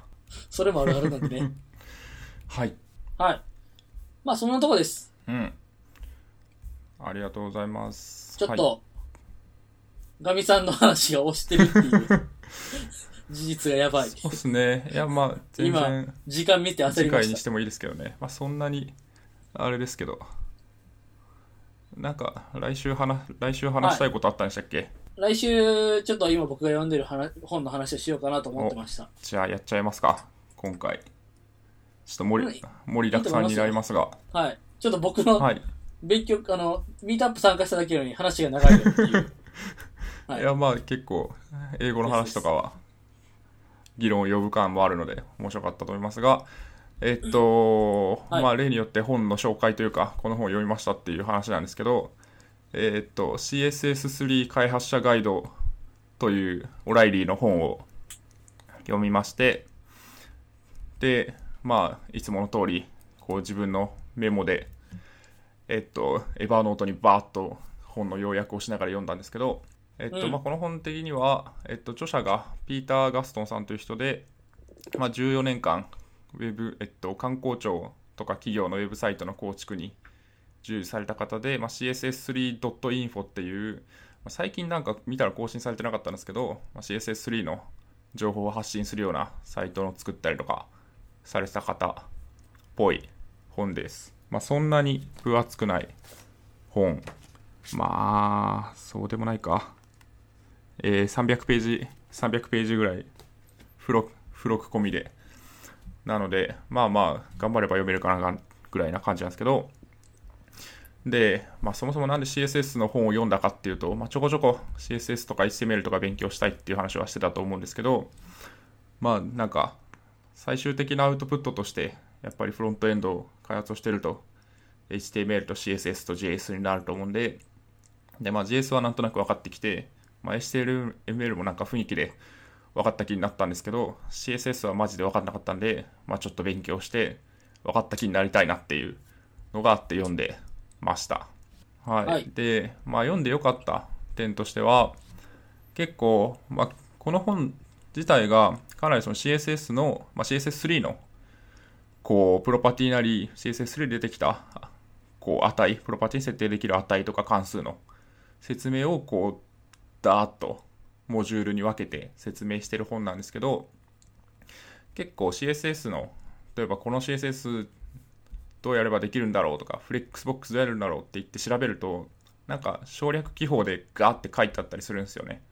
それもあるあるなんでね。はいはい。まあ、そんなとこです。うんありがとうございますはいちょっと、ガミさんの話が押してるっていう 事実がやばい。そうですねいやまあ全今然、時間見て焦次りまし。回にしたてもいいですけどねまあそんなにあれですけどなんか来週話来週話したいことあったんでしたっけ、来週、ちょっと今僕が読んでる話本の話をしようかなと思ってました。じゃあやっちゃいますか。今回。ちょっと盛りはい盛りだくさんになりますが。はい。ちょっと僕のはい。勉強、あの、ミートアップ参加しただけなのに話が長いよっていう。はい。いやまあ結構英語の話とかは議論を呼ぶ感もあるので面白かったと思いますが。えっと、はい。まあ例によって本の紹介というかこの本を読みましたっていう話なんですけどえっと CSS3 開発者ガイドというオライリーの本を読みましてでまあいつもの通りこう自分のメモでえっとエヴァーノートにバーッと本の要約をしながら読んだんですけどえっとうん。まあ、この本的には、えっと、著者がピーター・ガストンさんという人で、まあ、14年間ウェブ、えっと、観光庁とか企業のウェブサイトの構築に従事された方で、まあ、CSS3.info っていう、まあ最近なんか見たら更新されてなかったんですけど、まあ、CSS3 の情報を発信するようなサイトを作ったりとかされた方っぽい本です。まあ、そんなに分厚くない本。まあ、そうでもないか。えー300ページ、300ページぐらい、付録、付録込みで。なので、まあまあ、頑張れば読めるかなぐらいな感じなんですけど、で、まあそもそもなんで CSS の本を読んだかっていうと、まあちょこちょこ CSS とか HTML とか勉強したいっていう話はしてたと思うんですけど、まあなんか、最終的なアウトプットとして、やっぱりフロントエンドを開発をしてると、HTML と CSS と JS になると思うんで、で、まあ JS はなんとなく分かってきて、まあ HTML もなんか雰囲気で分かった気になったんですけど、CSS はマジで分かんなかったんで、まあちょっと勉強して、分かった気になりたいなっていうのがあって読んでました。はい。はいで、まあ読んでよかった点としては、結構、まあこの本自体がかなりその CSS の、まあ、CSS3 のこうプロパティなり CSS3 で出てきたこう値プロパティに設定できる値とか関数の説明をこうダーッとモジュールに分けて説明してる本なんですけど結構 CSS の例えばこの CSS どうやればできるんだろうとかフレックスボックスどうやるんだろうって言って調べるとなんか省略記法でガーって書いてあったりするんですよね。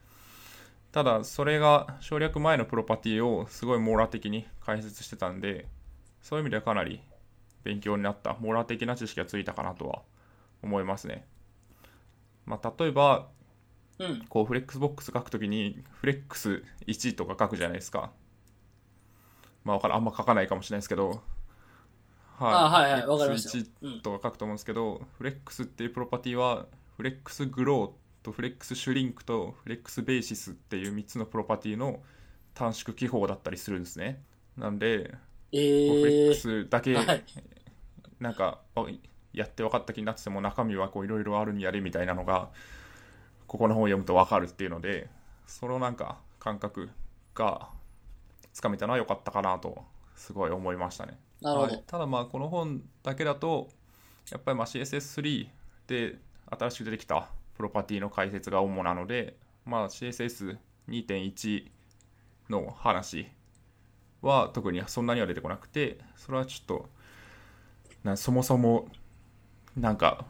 ただそれが省略前のプロパティをすごい網羅的に解説してたんでそういう意味ではかなり勉強になった網羅的な知識がついたかなとは思いますね。まあ、例えばうん。こうフレックスボックス書くときにフレックス1とか書くじゃないですか。まあわからんあんま書かないかもしれないですけどあはいはいわかりました1とか書くと思うんですけど、フレックスっていうプロパティは flex-grow と flex-shrink と flex-basis っていう3つのプロパティの短縮記法だったりするんですねなんでえこうフレックー。スだけはい。なんかあやって分かった気になってても中身はこういろいろあるんやでみたいなのがここの本を読むと分かるっていうのでそのなんか感覚がつかめたのは良かったかなとすごい思いましたね。なるほど。はいただまあこの本だけだとやっぱりまあ CSS3 で新しく出てきたプロパティの解説が主なので、まあ、CSS2.1 の話は特にそんなには出てこなくてそれはちょっとなそもそもなんか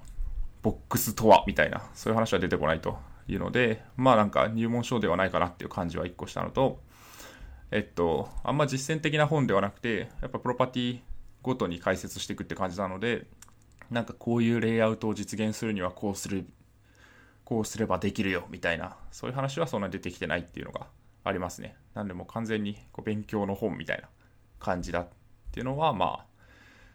ボックスとはみたいなそういう話は出てこないというのでまあなんか入門書ではないかなっていう感じは1個したのとえっとあんま実践的な本ではなくてやっぱプロパティごとに解説していくって感じなのでなんかこういうレイアウトを実現するにはこうするこうすればできるよみたいなそういう話はそんなに出てきてないっていうのがありますねなんでもう完全にこう勉強の本みたいな感じだっていうのはまあ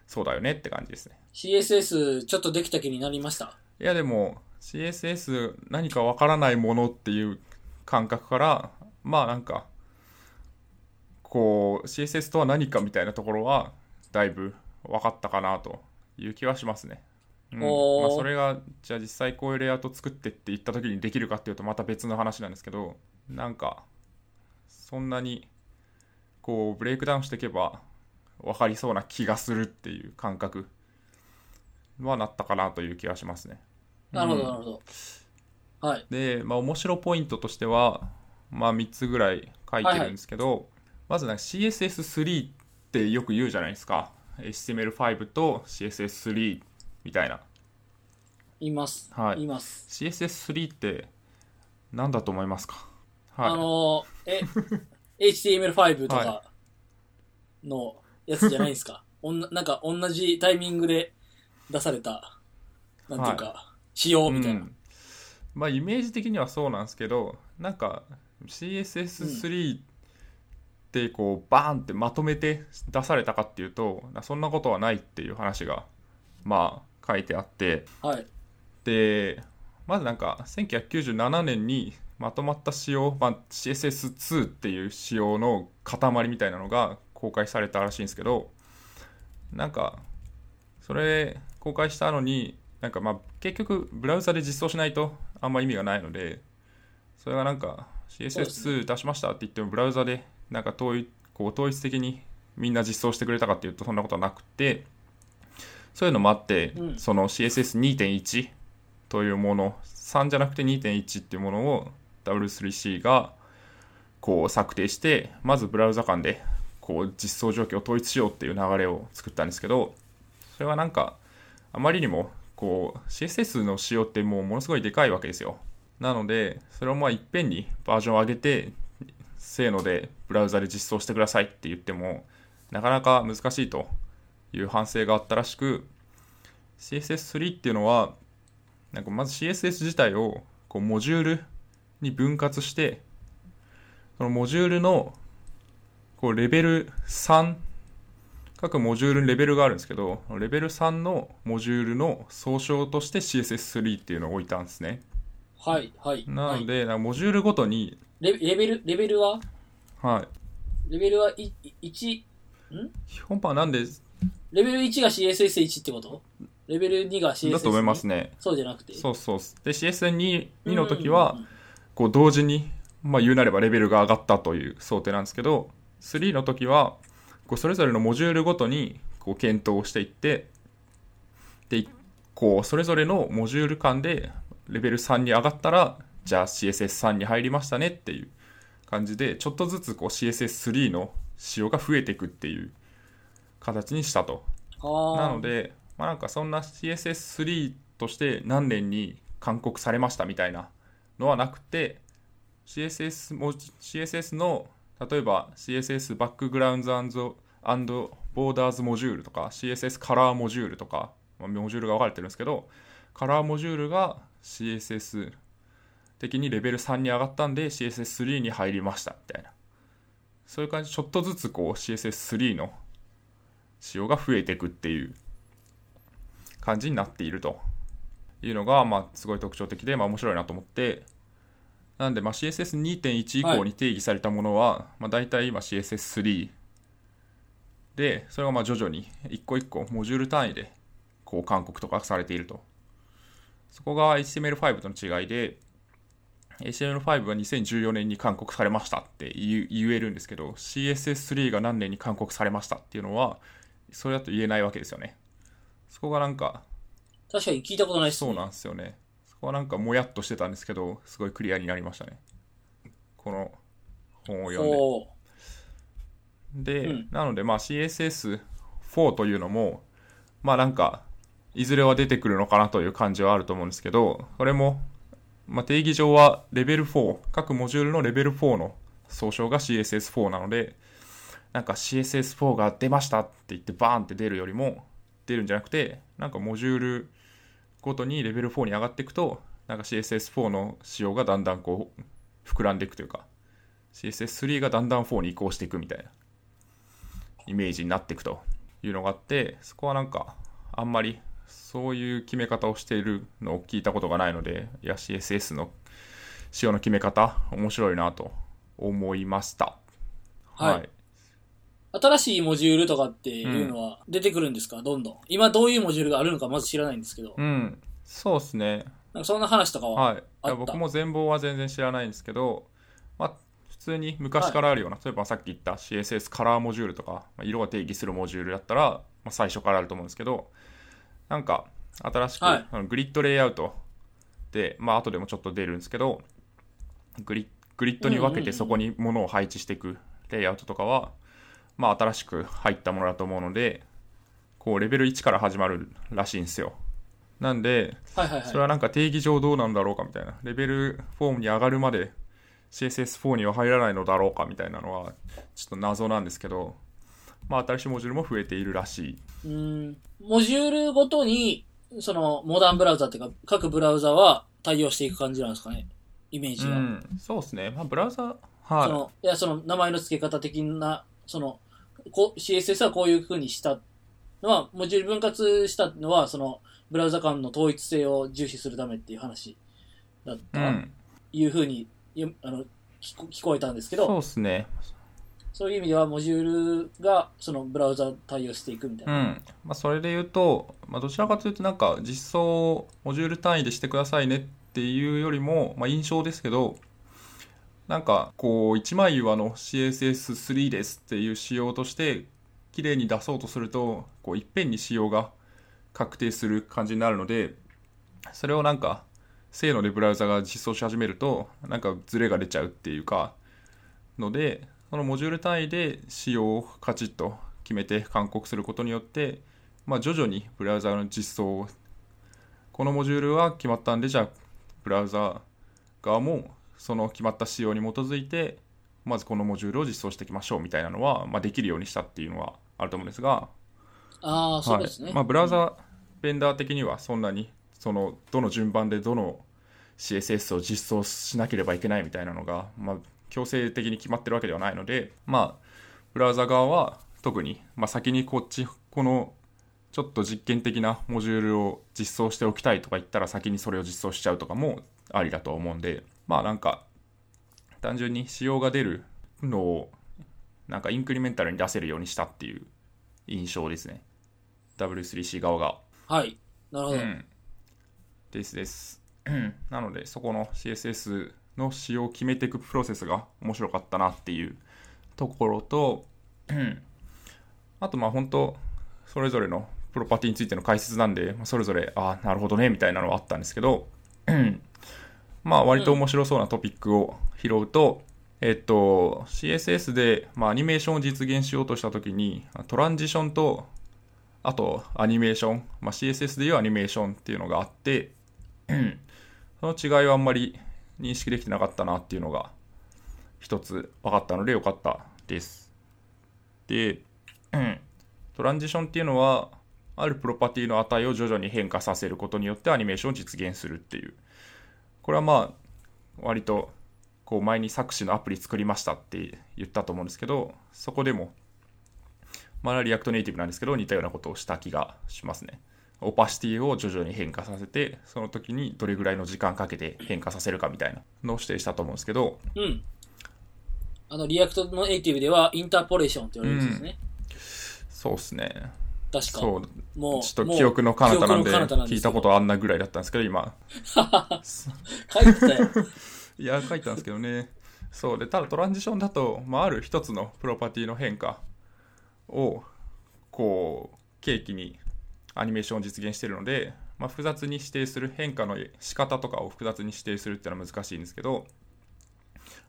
そうだよねって感じですね CSS ちょっとできた気になりました？いやでも CSS 何かわからないものっていう感覚からまあなんかこう CSS とは何かみたいなところはだいぶ分かったかなという気はしますねうんまあ、それがじゃあ実際こういうレイアウト作ってって言った時にできるかっていうとまた別の話なんですけどなんかそんなにこうブレイクダウンしていけば分かりそうな気がするっていう感覚はなったかなという気がしますね。なるほど、うんなるほど。はい。で、まあ、面白ポイントとしては、まあ、3つぐらい書いてるんですけど、まずなんか CSS3 ってよく言うじゃないですか HTML5 と CSS3 みたいな言います。はい言います。CSS3 って何だと思いますか？はいあのー、え、HTML5 とかのやつじゃないですか？おんななんか同じタイミングで出された、なんていうか、仕様みたいな。うんまあイメージ的にはそうなんですけどなんか CSS3 ってこうバーンってまとめて出されたかっていうとそんなことはないっていう話がまあ書いてあってはい。でまずなんか1997年にまとまった仕様、まあ、CSS2 っていう仕様の塊みたいなのが公開されたらしいんですけどなんかそれ公開したのになんかまあ結局ブラウザで実装しないとあんま意味がないのでそれがなんかそうですね CSS2 出しましたって言ってもブラウザでなんか統一こう統一的にみんな実装してくれたかっていうとそんなことはなくてそういうのもあって、うん。その CSS2.1 というもの3じゃなくて2.1っていうものを W3C がこう策定してまずブラウザ間でこう実装状況を統一しようっていう流れを作ったんですけどそれはなんかあまりにもこう CSS の仕様ってもうものすごいでかいわけですよ。なのでそれをまあいっぺんにバージョンを上げてせーのでブラウザで実装してくださいって言ってもなかなか難しいという反省があったらしく CSS3 っていうのはなんかまず CSS 自体をこうモジュールに分割してそのモジュールのこうレベル3各モジュールにレベルがあるんですけどレベル3のモジュールの総称として CSS3 っていうのを置いたんですねはい、はい。なはいので、なんかモジュールごとに、レレベル、レベルは？はい、レベルはいい1、本版はなんで？レベル1が CSS1 ってこと？レベル2が CSS2? だと思いますね。そうじゃなくて？そうそう。で CSS2 2の時うんはこう同時に、まあ、言うなればレベルが上がったという想定なんですけど3の時はこうそれぞれのモジュールごとにこう検討していってでこうそれぞれのモジュール間でレベル3に上がったらじゃあ CSS3 に入りましたねっていう感じでちょっとずつこう CSS3 の仕様が増えていくっていう形にしたと。なので、まあ、なんかそんな CSS3 として何年に勧告されましたみたいなのはなくて CSS, も CSS の例えば CSS バックグラウンドボーダーズモジュールとか CSS カラーモジュールとか、まあ、モジュールが分かれてるんですけどカラーモジュールが CSS 的にレベル3に上がったんで CSS3 に入りましたみたいな。そういう感じちょっとずつこう CSS3 の仕様が増えていくっていう感じになっていると。いうのが、まあ、すごい特徴的で、まあ、面白いなと思って。なんで、まあ、CSS2.1 以降に定義されたものは、まあ、大体今 CSS3 でそれがまあ徐々に一個一個モジュール単位でこう勧告とかされていると。そこが HTML5 との違いで HTML5 は2014年に勧告されましたって言えるんですけど CSS3 が何年に勧告されましたっていうのはそれだと言えないわけですよね。そこがなんか確かに聞いたことないっすね。そうなんですよね。そこはなんかもやっとしてたんですけどすごいクリアになりましたね。この本を読んで。で、うん。なのでまあ CSS4 というのもまあなんかいずれは出てくるのかなという感じはあると思うんですけどこれも、まあ、定義上はレベル4各モジュールのレベル4の総称が CSS4 なのでなんか CSS4 が出ましたって言ってバーンって出るよりも出るんじゃなくてなんかモジュールごとにレベル4に上がっていくとなんか CSS4 の仕様がだんだんこう膨らんでいくというか CSS3 がだんだん4に移行していくみたいなイメージになっていくというのがあってそこはなんかあんまりそういう決め方をしているのを聞いたことがないのでいや CSS の仕様の決め方面白いなと思いましたはいあ新しいモジュールとかっていうのは出てくるんですか、どんどん。今どういうモジュールがあるのかまず知らないんですけど。うん。そうですね。なんかそんな話とかは。はい。い僕も全貌は全然知らないんですけど、まあ、普通に昔からあるような、例えばさっき言った CSS カラーモジュールとか、まあ色を定義するモジュールだったら、まあ、最初からあると思うんですけど、なんか、新しく、はいあのグリッドレイアウトで、まあ、後でもちょっと出るんですけど、グリグリッドに分けてそこに物を配置していくレイアウトとかは、まあ、新しく入ったものだと思うので、こう、レベル1から始まるらしいんですよ。なんで。それはなんか定義上どうなんだろうかみたいな。レベル4に上がるまで CSS4 には入らないのだろうかみたいなのはちょっと謎なんですけど、まあ新しいモジュールも増えているらしい。うん。モジュールごとに、その、モダンブラウザっていうか、各ブラウザは対応していく感じなんですかね。イメージが。うん、そうですね。まあブラウザ、そはの、いや、その、名前の付け方的な、その、こう CSS はこういう風にしたのは、モジュール分割したのは、その、ブラウザ間の統一性を重視するためっていう話だっい。うた、ん、いう風に、よあの、聞こえたんですけど、そうですね。そういう意味では、モジュールが、その、ブラウザ対応していくみたいなう。ん。まあそれで言うと、まあどちらかというとなんか実装をモジュール単位でしてくださいねっていうよりも、まあ印象ですけど、なんかこう一枚岩の CSS3 ですっていう仕様として綺麗に出そうとするとこういっぺんに仕様が確定する感じになるのでそれをなんかせーのでブラウザが実装し始めるとなんかズレが出ちゃうっていうかのでそのモジュール単位で仕様をカチッと決めて勧告することによって、まあ、徐々にブラウザの実装を。このモジュールは決まったんでじゃあブラウザ側もその決まった仕様に基づいてまずこのモジュールを実装していきましょうみたいなのは、まあ、できるようにしたっていうのはあると思うんですが、ああ、そうですね。はい。まあ、ブラウザベンダー的にはそんなにそのどの順番でどの CSS を実装しなければいけないみたいなのが、まあ、強制的に決まってるわけではないので、まあ、ブラウザ側は特に、まあ、先にこっちこのちょっと実験的なモジュールを実装しておきたいとか言ったら先にそれを実装しちゃうとかもありだと思うんでまあなんか単純に仕様が出るのをなんかインクリメンタルに出せるようにしたっていう印象ですね W3C 側がはい。なるほど。うんですです なのでそこの CSS の仕様を決めていくプロセスが面白かったなっていうところとあとまあ本当それぞれのプロパティについての解説なんでそれぞれああなるほどねみたいなのはあったんですけどまあ割と面白そうなトピックを拾うと、えっと CSS で、まあ、アニメーションを実現しようとしたときにトランジションとあとアニメーション、まあ、CSS でいうアニメーションっていうのがあってその違いはあんまり認識できてなかったなっていうのが一つ分かったのでよかったです。で、トランジションっていうのはあるプロパティの値を徐々に変化させることによってアニメーションを実現するっていうこれはまあ割とこう前に作詞のアプリ作りましたって言ったと思うんですけどそこでもまあ React Native なんですけど似たようなことをした気がしますね。 opacity を徐々に変化させてその時にどれぐらいの時間かけて変化させるかみたいなのを指定したと思うんですけどうん。あの、 React の Native では、 interpolation って言われるんですね。そうですね確か。そうもう、ちょっと記憶の彼方なんで聞いたことあんなぐらいだったんですけど今 書いてたよ。いや書いたんですけどねそうでただトランジションだと、まあ、ある一つのプロパティの変化をこう契機にアニメーションを実現しているので、まあ、複雑に指定する変化の仕方とかを複雑に指定するっていうのは難しいんですけど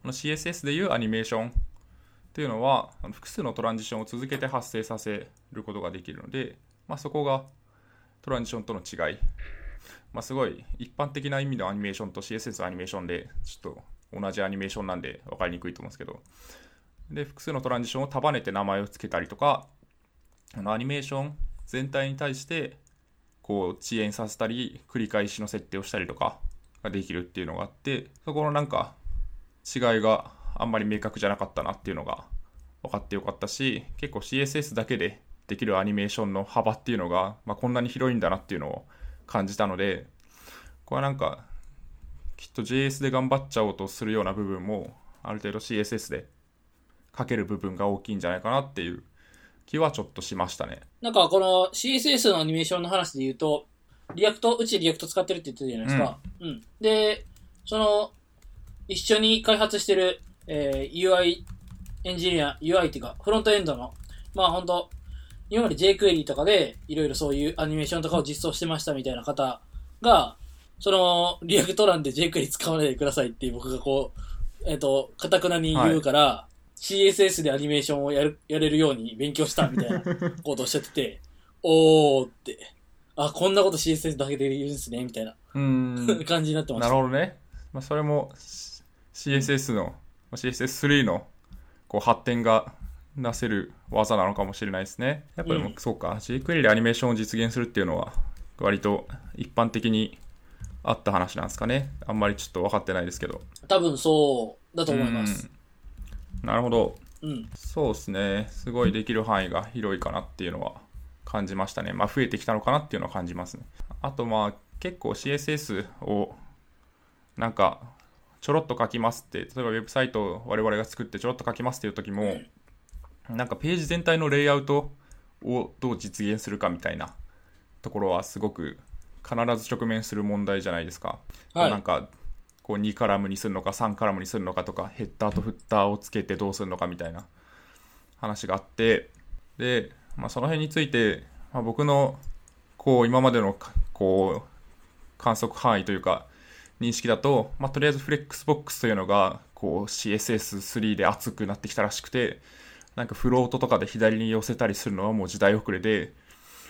あの CSS でいうアニメーションっていうのは複数のトランジションを続けて発生させることができるので、まあ、そこがトランジションとの違い。まあ、すごい一般的な意味のアニメーションと CSS のアニメーションでちょっと同じアニメーションなんで分かりにくいと思うんですけど。で複数のトランジションを束ねて名前を付けたりとかあのアニメーション全体に対してこう遅延させたり繰り返しの設定をしたりとかができるっていうのがあってそこのなんか違いがあんまり明確じゃなかったなっていうのが分かってよかったし結構 CSS だけでできるアニメーションの幅っていうのが、まあ、こんなに広いんだなっていうのを感じたのでこれはなんかきっと JS で頑張っちゃおうとするような部分もある程度 CSS で書ける部分が大きいんじゃないかなっていう気はちょっとしましたね。なんかこの CSS のアニメーションの話で言うと、 React、うち React 使ってるって言ってたじゃないですか。うん。で、その、一緒に開発してる、えー UI エンジニア、UI っていうか、フロントエンドの、まあ本当今まで jQuery とかで、いろいろそういうアニメーションとかを実装してましたみたいな方が、その、 React なんで jQuery 使わないでくださいって僕がこう、えっ、と、かたくなに言うから、CSS でアニメーションをやる、やれるように勉強したみたいな ことをおっしゃってて、おーって、あ、こんなこと CSS だけでいけるんですね、みたいな。感じになってましなた。るほどね。まあ、それも CSS の、まあ CSS3 のこう発展がなせる技なのかもしれないですね。やっぱりもううんそうか、jQuery でアニメーションを実現するっていうのは、割と一般的にあった話なんですかね。あんまりちょっと分かってないですけど。多分そうだと思います。うんなるほど。うん。そうですね。すごいできる範囲が広いかなっていうのは感じましたね。まあ増えてきたのかなっていうのは感じますね。あとまあ結構 CSS をなんかちょろっと書きますって、例えばウェブサイトを我々が作ってちょろっと書きますっていう時も、なんかページ全体のレイアウトをどう実現するかみたいなところはすごく必ず直面する問題じゃないですか。はいなんかこう2カラムにするのか3カラムにするのかとかヘッダーとフッターをつけてどうするのかみたいな話があってで、まあ、その辺について、まあ、僕のこう今までのこう観測範囲というか認識だと、まあ、とりあえずフレックスボックスというのがこう CSS3 で熱くなってきたらしくてなんか float とかで左に寄せたりするのはもう時代遅れで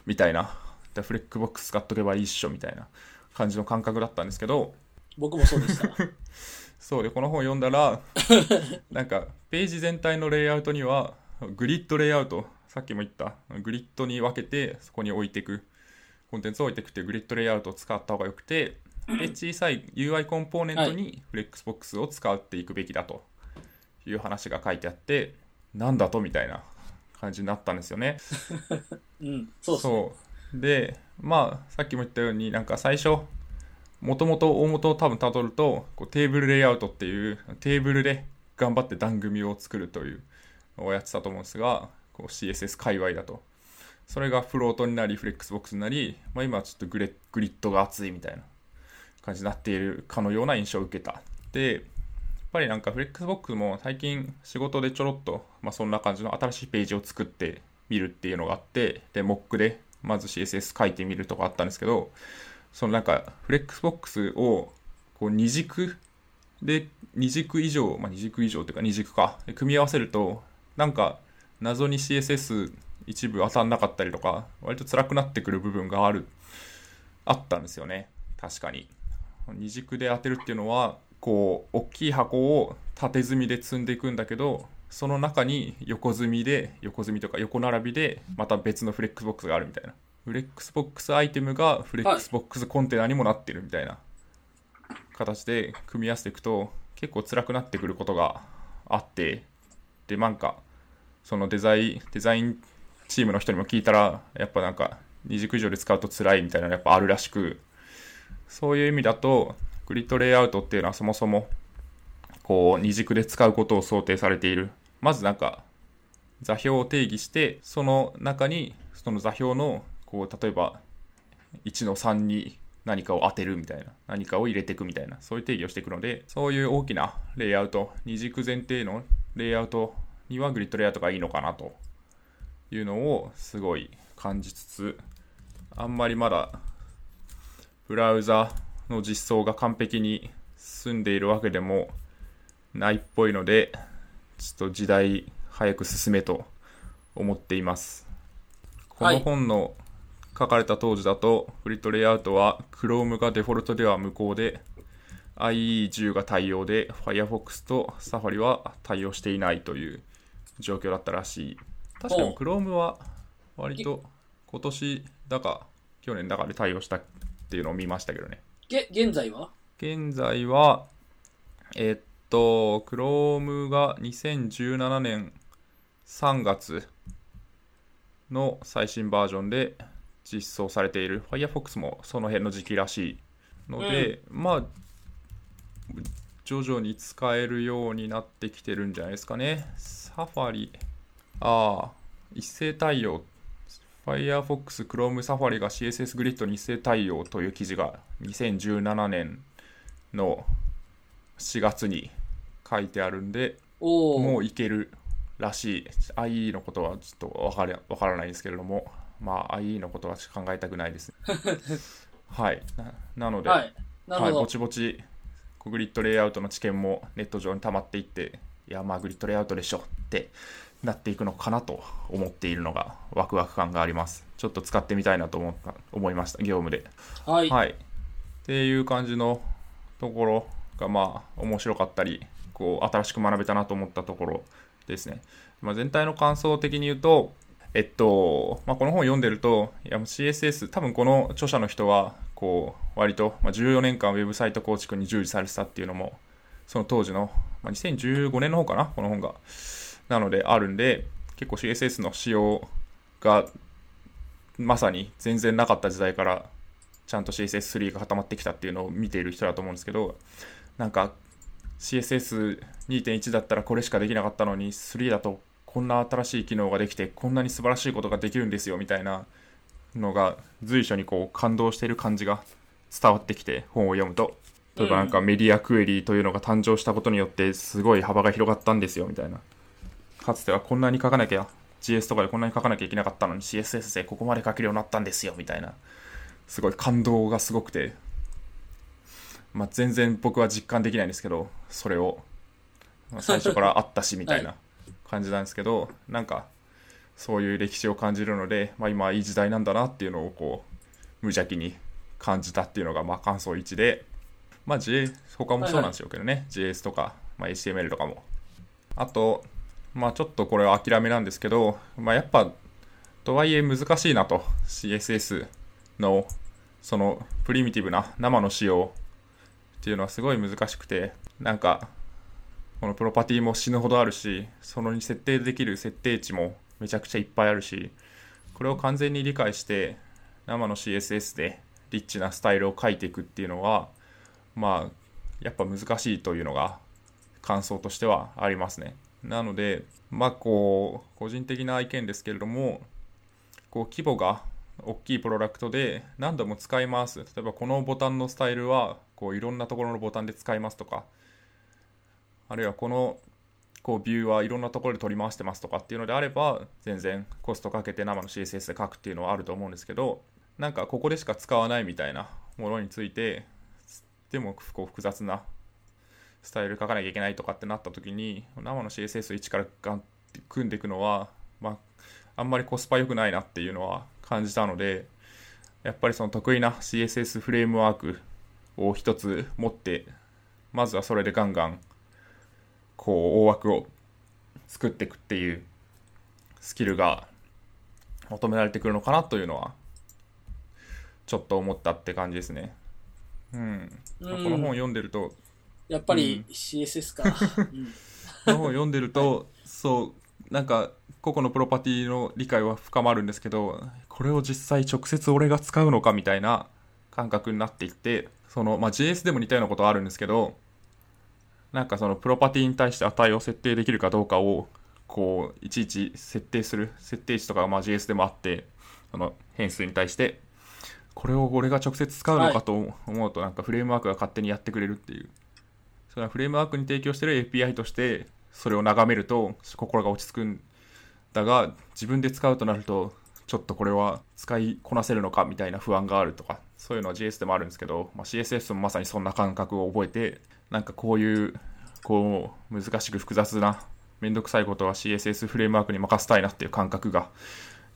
みたいな。フレックボックス使っとけばいいっしょみたいな感じの感覚だったんですけど僕もそうでした。そうでこの本を読んだら なんかページ全体のレイアウトには grid layout さっきも言ったグリッドに分けてそこに置いていくコンテンツを置いていくっていう grid layout を使った方がよくてで 小さい UI コンポーネントにフレックスボックスを使っていくべきだという話が書いてあってなんだとみたいな感じになったんですよね。うん。そうですね。そうでまあさっきも言ったようになんか最初もともと大元を多分たどるとこうテーブルレイアウトっていうテーブルで頑張って段組みを作るというのをやってたと思うんですがこう CSS 界隈だと。それが float になりフレックスボックスになり、まあ、今はちょっとグレグリッドが熱いみたいな感じになっているかのような印象を受けた。でやっぱりなんかフレックスボックスも最近仕事でちょろっと、まあ、そんな感じの新しいページを作ってみるっていうのがあってで Mock でまず CSS 書いてみるとかあったんですけどそのなんかフレックスボックスをこう二軸で二軸以上、まあ、二軸以上というか二軸か。組み合わせるとなんか謎に CSS 一部当たんなかったりとか割と辛くなってくる部分があるあったんですよね。確かに。二軸で当てるっていうのはこう大きい箱を縦積みで積んでいくんだけどその中に横積みで横積みとか横並びでまた別のフレックスボックスがあるみたいな。Flexbox item が Flexbox container にもなってるみたいな形で組み合わせていくと結構辛くなってくることがあってでなんかそのデザインデザインチームの人にも聞いたらやっぱなんか二軸以上で使うと辛いみたいなのやっぱあるらしくそういう意味だと grid layout っていうのはそもそもこう二軸で使うことを想定されている。まずなんか座標を定義してその中にその座標のこう例えば1の3に何かを当てるみたいな何かを入れていくみたいなそういう定義をしていくのでそういう大きなレイアウト二軸前提のレイアウトにはグリッドレイアウトがいいのかなというのをすごい感じつつあんまりまだブラウザの実装が完璧に進んでいるわけでもないっぽいのでちょっと時代早く進めと思っています。この本の書かれた当時だと、グリッドレイアウトは Chrome がデフォルトでは無効で IE10 が対応で Firefox と Safari は対応していないという状況だったらしい。確かに Chrome は割と今年だか去年だかで対応したっていうのを見ましたけどね。げ、現在は？現在は、えっと、Chrome が2017年3月の最新バージョンで実装されている Firefox もその辺の時期らしいので、まあ、徐々に使えるようになってきてるんじゃないですかね。Safari、ああ、一斉対応 Firefox、Chrome、Safari が CSS グリッドに一斉対応という記事が2017年の4月に書いてあるんで。もういけるらしい。IE のことはちょっとわかりわからないんですけれども、まあ IE のことは考えたくないですね。はい。ななので、はい。はい。ぼちぼちグリッドレイアウトの知見もネット上に溜まっていっていやまあグリッドレイアウトでしょってなっていくのかなと思っているのがワクワク感がありますちょっと使ってみたいなと思った思いました業務ではい。はいっていう感じのところがまあ面白かったりこう新しく学べたなと思ったところですね、まあ、全体の感想的に言うとえっと、まあ、この本を読んでると、いや CSS、多分この著者の人は、こう、割と、まあ、14年間ウェブサイト構築に従事されてたっていうのも、その当時の、まあ、2015年の方かな、この本が。なので、あるんで、結構 CSS の仕様が、まさに全然なかった時代から、ちゃんと CSS3 が固まってきたっていうのを見ている人だと思うんですけど、なんか、CSS2.1 だったらこれしかできなかったのに、3だとこんな新しい機能ができて、こんなに素晴らしいことができるんですよ、みたいなのが、随所にこう感動している感じが伝わってきて、本を読むと。例えばなんかメディアクエリーというのが誕生したことによって、すごい幅が広がったんですよ、みたいな。かつてはこんなに書かなきゃ、GS とかでこんなに書かなきゃいけなかったのに CSS でここまで書けるようになったんですよ、みたいな。すごい感動がすごくて、まあ、全然僕は実感できないんですけど、それを、まあ最初からあったし、みたいな感じなんですけど、なんか、そういう歴史を感じるので、まあ、今いい時代なんだなっていうのをこう、無邪気に感じたっていうのが、まあ、感想1で、まあ、J、他もそうなんでしょうけどね、JS とか、まあ、HTML とかも。あと、まあ、ちょっとこれは諦めなんですけど、まあ、やっぱ、とはいえ難しいなと、CSS の、その、プリミティブな生の仕様っていうのはすごい難しくて、なんか、このプロパティも死ぬほどあるし、そのに設定できる設定値もめちゃくちゃいっぱいあるし、これを完全に理解して、生の CSS でリッチなスタイルを書いていくっていうのは、まあ、やっぱ難しいというのが感想としてはありますね。なので、まあこう、個人的な意見ですけれども、こう規模が大きいプロダクトで何度も使います。例えばこのボタンのスタイルは、こういろんなところのボタンで使いますとか、あるいはこのこうビューはいろんなところで取り回してますとかっていうのであれば全然コストかけて生の CSS で書くっていうのはあると思うんですけどなんかここでしか使わないみたいなものについてでもこう複雑なスタイル書かなきゃいけないとかってなった時に生の CSS を一からガンって組んでいくのは、まあ、あんまりコスパ良くないなっていうのは感じたのでやっぱりその得意な CSS フレームワークを一つ持ってまずはそれでガンガンこう大枠を作っていくっていうスキルが求められてくるのかなというのはちょっと思ったって感じですね。うん、うんこの本を読んでるとやっぱり CSS か。うん。この本を読んでると、そうなんか個々のプロパティの理解は深まるんですけどこれを実際直接俺が使うのかみたいな感覚になっていってその、まあ、JS でも似たようなことはあるんですけどなんかそのプロパティに対して値を設定できるかどうかをこういちいち設定する設定値とかまあ JS でもあってその変数に対して。これを俺が直接使うのかと思うとなんかフレームワークが勝手にやってくれるっていう。それはフレームワークに提供してる API としてそれを眺めると心が落ち着くんだが自分で使うとなるとちょっとこれは使いこなせるのかみたいな不安があるとかそういうのは JS でもあるんですけど、まあ、CSS もまさにそんな感覚を覚えてなんかこういうこう難しく複雑なめんどくさいことは CSS フレームワークに任せたいなっていう感覚が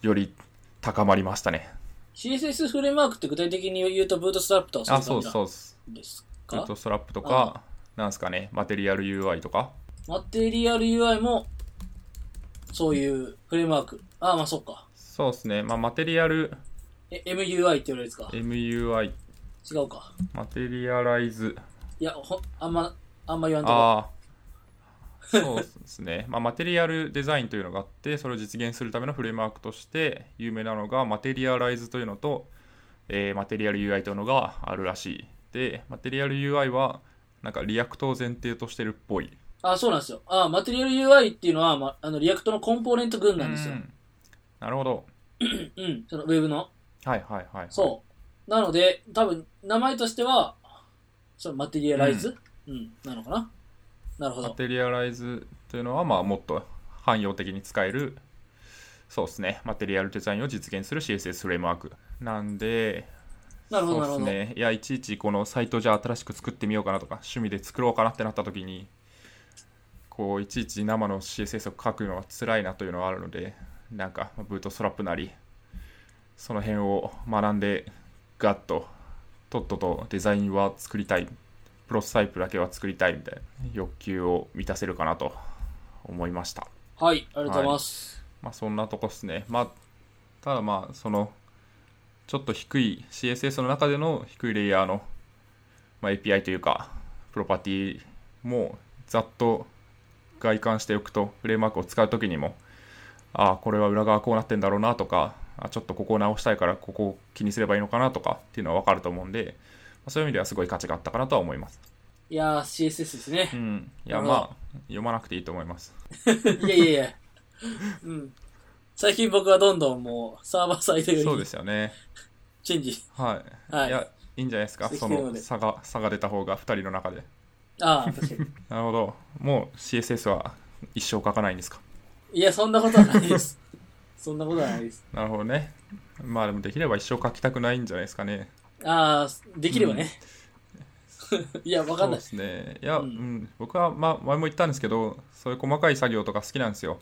より高まりましたね CSS フレームワークって具体的に言うと、ブートストラップとかあそうそういう感じですブーかトストラップとかなんですかねマテリアル UI とかマテリアル UI も、そういうフレームワーク。ああ、まあそっか。そうですね、まあ、マテリアルえ、MUI って言われるやつか。MUI 違うか。マテリアライズいや、ほあんま、あんま言わんとこ。ああ そうですね、まあ、マテリアルデザインというのがあってそれを実現するためのフレームワークとして有名なのがマテリアライズというのと、えーマテリアル UI というのがあるらしいでマテリアル UI はなんかリアクトを前提としてるっぽいあ、そうなんですよ。あ、マテリアル UI っていうのは、ま、あの、リアクトのコンポーネント群なんですよう。んなるほど。うん、そのウェブの。はいはいはい。そう。なので、多分、名前としては、そのマテリアライズ、うん、なのかな？なるほど。マテリアライズというのは、まあ、もっと汎用的に使える、そうですね、マテリアルデザインを実現する CSS フレームワーク。なんで、なるほど、なるほど。ね。いや、いちいちこのサイトじゃあ新しく作ってみようかなとか、趣味で作ろうかなってなった時に、こう、いちいち生の CSS を書くのは辛いなというのがあるので、なんか、ブートストラップなり、その辺を学んで、ガッと、とっととデザインは作りたい、プロトタイプだけは作りたいみたいな欲求を満たせるかなと思いました。はい、ありがとうございます。まあそんなとこっすね。まあ、ただまあ、その、ちょっと低い CSS の中での低いレイヤーの、まあ、API というか、プロパティもざっと外観しておくと、フレームワークを使うときにも、ああ、これは裏側こうなってんだろうなとか、あちょっとここを直したいからここを気にすればいいのかなとかっていうのは分かると思うんで、まあそういう意味ではすごい価値があったかなとは思います。いやー、CSS ですねう。ん。いや、まあ、読まなくていいと思います。いやいやいや。うん。最近僕はどんどんもう、サーバーサイドよりそうですよね。チェンジ。はい。はいいや、いいんじゃないですか？その差が、差が出た方が2人の中で。ああ、確かに。なるほど。もう CSS は一生書かないんですか？いや、そんなことはないです。そんなことはないです。なるほどね。まあでもできれば一生書きたくないんじゃないですかね。ああ、できればね。いや、わかんない。ですね。いや、ううんん、僕は、まあ、前も言ったんですけど、そういう細かい作業とか好きなんですよ。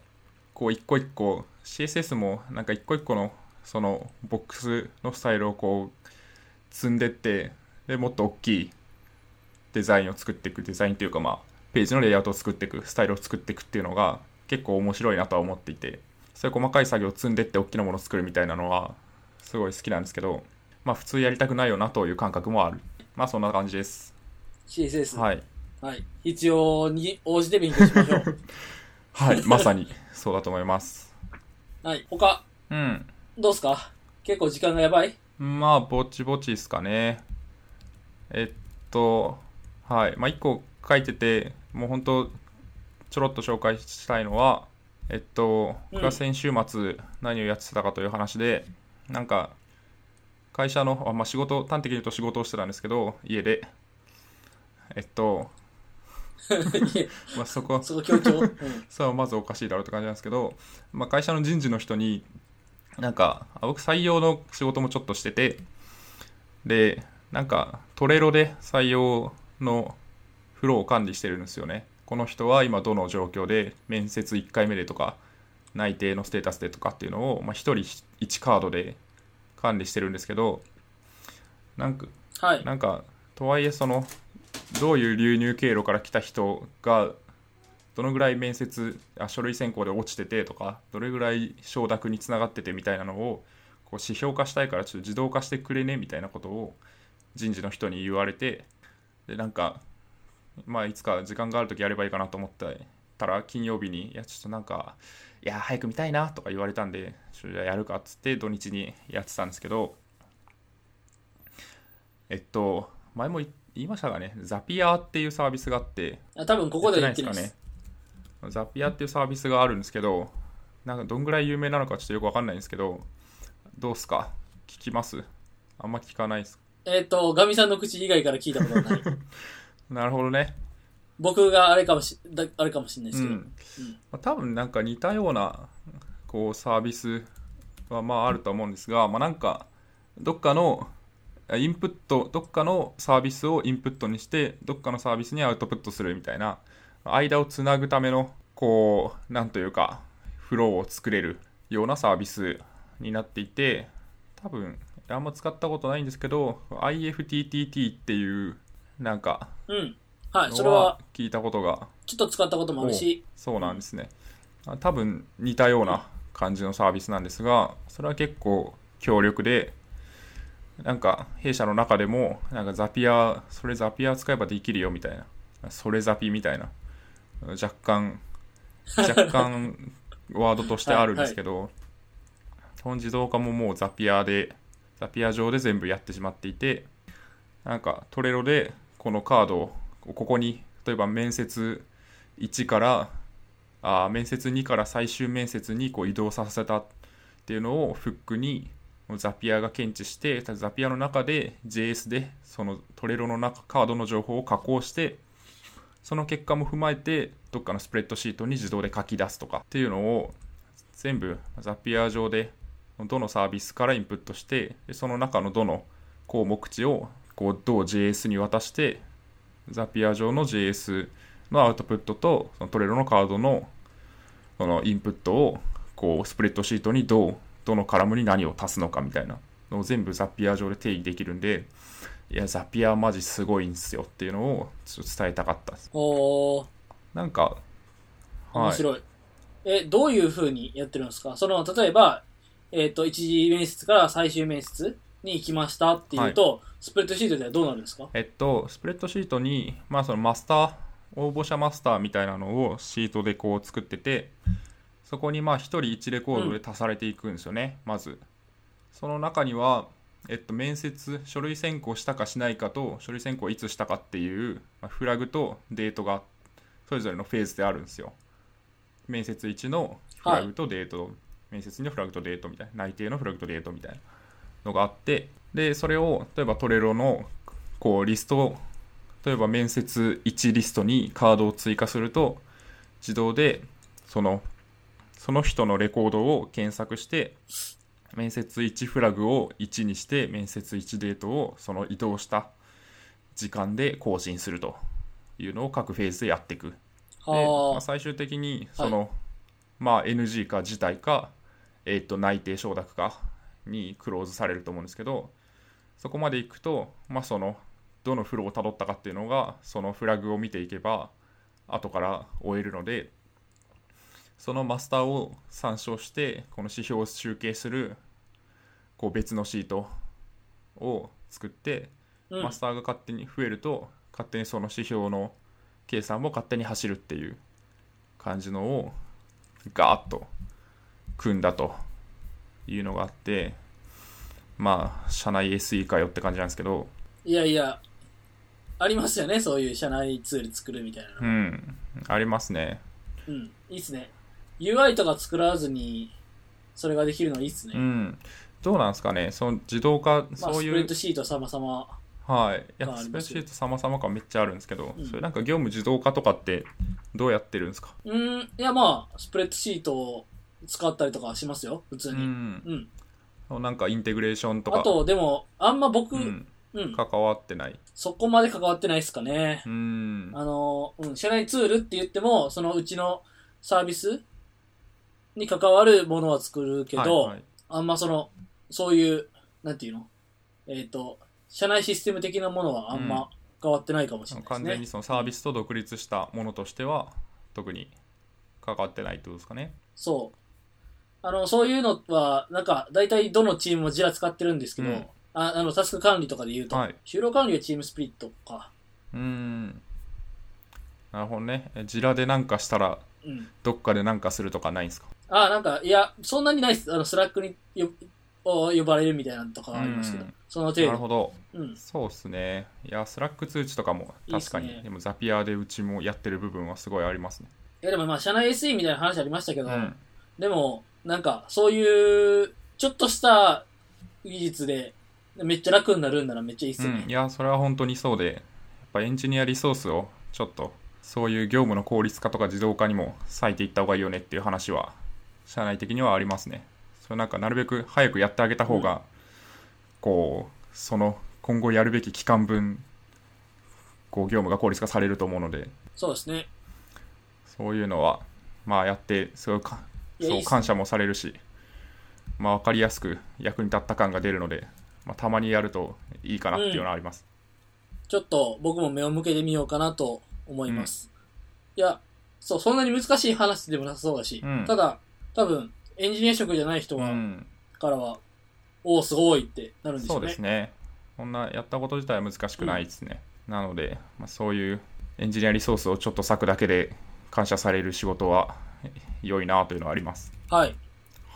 こう、一個一個、CSS も、なんか一個一個の、その、ボックスのスタイルをこう、積んでって、で、もっと大きいデザインを作っていく、デザインというか、まあ、ページのレイアウトを作っていく、スタイルを作っていくっていうのが、結構面白いなとは思っていて、そういう細かい作業を積んでって大きなものを作るみたいなのは、すごい好きなんですけど、まあ、普通やりたくないよなという感覚もある。まあ、そんな感じです。CSS。はい。はい。必要に応じて勉強しましょう。はい、まさにそうだと思います。はい。他、うん。どうすか？結構時間がやばい？まあ、ぼちぼちですかね。えっと、はい。まあ、一個書いてて、もう本当ちょろっと紹介したいのは、えっと、うん僕が先週末何をやってたかという話で、なんか、会社の、あまあ、仕事、端的に言うと仕事をしてたんですけど、家で、えっと、まあ、そこ、そこ強調？うん。それはまずおかしいだろうって感じなんですけど、まあ、会社の人事の人になんかあ僕採用の仕事もちょっとしててでなんかトレロで採用のフローを管理してるんですよねこの人は今どの状況で面接1回目でとか内定のステータスでとかっていうのを、まあ、1人1カードで管理してるんですけどなんかはい。なんかとはいえそのどういう流入経路から来た人がどのぐらい面接あ書類選考で落ちててとかどれぐらい承諾につながっててみたいなのをこう指標化したいからちょっと自動化してくれねみたいなことを人事の人に言われてでなんかまあいつか時間がある時やればいいかなと思ってたら金曜日にいやちょっとなんかいや早く見たいなとか言われたんでちょっとじゃあやるかっつって土日にやってたんですけどえっと前も言言いましたがねザピアーっていうサービスがあってあ多分ここで言ってなです。かねザピアっていうサービスがあるんですけどなんかどんぐらい有名なのかちょっとよくわかんないんですけどどうっすか？聞きます？あんま聞かないですえっ、と、ガミさんの口以外から聞いたことはない。なるほどね僕があれかもし、だあれかもしれないですけど。うんまあ、多分なんか似たようなこうサービスはまああると思うんですが、まあ、なんかどっかのインプットどっかのサービスをインプットにしてどっかのサービスにアウトプットするみたいな間をつなぐためのこうなんというかフローを作れるようなサービスになっていて多分あんま使ったことないんですけど IFTTT っていうなんかうん。はい。それのはは、聞いたことがちょっと使ったこともあるし、そうなんですね。あ多分似たような感じのサービスなんですが、それは結構強力で、なんか弊社の中でも、なんかザピア、それザピア使えばできるよみたいな、それザピみたいな、若干、若干ワードとしてあるんですけど、基本自動化ももうザピアで、ザピア上で全部やってしまっていて、なんかトレロでこのカードをここに、例えば面接1からあ面接2から最終面接にこう移動させたっていうのをフックにザピアが検知してザピアの中で JS でそのトレロの中カードの情報を加工してその結果も踏まえてどっかのスプレッドシートに自動で書き出すとかっていうのを全部ザピア上でどのサービスからインプットしてその中のどの項目値をこうどう JS に渡してザピア上の JS のアウトプットとそのトレロのカードのそのインプットをこうスプレッドシートにどうどのカラムに何を足すのかみたいなのを全部ザピア上で定義できるんでいやザピアマジすごいんすよっていうのをちょっと伝えたかった。ですおー、なんか面白い。え、どういう風にやってるんですか？その、例えば、えっ、と、一次面接から最終面接に行きましたっていうと、スプレッドシートではどうなるんですか？えっと、スプレッドシートに、まあ、そのマスター、応募者マスターみたいなのをシートでこう作ってて、そこにまあ1人1レコードで足されていくんですよね、まず。その中には、えっと、面接、書類選考したかしないかと、書類選考いつしたかっていう、まあフラグとデートが、それぞれのフェーズであるんですよ。面接1のフラグとデート、面接2のフラグとデートみたいな、内定のフラグとデートみたいなのがあって、で、それを、例えばトレロの、こう、リストを、例えば面接1リストにカードを追加すると、自動で、その、その人のレコードを検索して、面接1フラグを1にして、面接1デートをその移動した時間で更新するというのを各フェーズでやっていく。で、まはあ、最終的にその、まあ NG か辞退か、えっと内定承諾かにクローズされると思うんですけどそこまでいくと、まあ、そのどのフローをたどったかっていうのがそのフラグを見ていけば後から終えるのでそのマスターを参照してこの指標を集計するこう別のシートを作ってあ、うん。マスターが勝手に増えると勝手にその指標の計算も勝手に走るっていう感じのをガーッと組んだというのがあってまあ社内 SE かよって感じなんですけどいやいや、ありますよね、そういう社内ツール作るみたいなうの。んありますねうん、いいっすね。UI とか作らずに、それができるのはいいっすね。うんどうなんですかねその自動化まあ、そういうスプレッドシート様々。はい、いやスプレッドシート様々感めっちゃあるんですけど、うんそれなんか業務自動化とかってどうやってるんですか？うん、いやまあ、スプレッドシートを使ったりとかしますよ、普通うに。ん。うん。なんかインテグレーションとか。あと、でも、あんま僕、ううん、ん、関わってない。そこまで関わってないっすかね。うん。あの、うん、社内ツールって言っても、そのうちのサービスに関わるものは作るけど、はいはい。あんまその、そういう、なんていうの？えっ、と、社内システム的なものはあんま変わってないかもしれないですね。完全にそのサービスと独立したものとしては特に関わってないってことですかね。そう。あの、そういうのは、なんか、大体どのチームもジラ使ってるんですけど、うん。ああの、タスク管理とかで言うと、はい。就労管理はチームスプリットか。うーん。なるほどね。え Jira でなんかしたらうん。どっかでなんかするとかないんですか？あ、なんか、いや、そんなにないっす。あの、 Slack によを呼ばれるみたいなのとかはありますけど、うん。その程度。なるほど。うん。そうっすね。いや Slack 通知とかも確かに。ねでも Zapier でうちもやってる部分はすごいありますね。いや、でもまあ、社内 SE みたいな話ありましたけど、うん。でも、なんか、そういう、ちょっとした技術で、めっちゃ楽になるんならめっちゃいいっすよねうん、い。やそれは本当にそうでやっぱエンジニアリソースをちょっとそういう業務の効率化とか自動化にも割いていった方がいいよねっていう話は社内的にはありますねそれなんかなるべく早くやってあげた方が、こうその今後やるべき期間分こう業務が効率化されると思うのでそうですね。そういうのはまあやってすごいそう感謝もされるしまあ分かりやすく役に立った感が出るので、まあ、たまにやるといいかなっていうのはあります、ちょっと僕も目を向けてみようかなと思います。いや、そう、そんなに難しい話でもなさそうだし、うんただ、多分、エンジニア職じゃない人からは、おお、すごいってなるんでしょそううね。ですね。こんなやったこと自体は難しくないですね。なので、まあ、そういうエンジニアリソースをちょっと割くだけで感謝される仕事は良いなというのはあります。はい。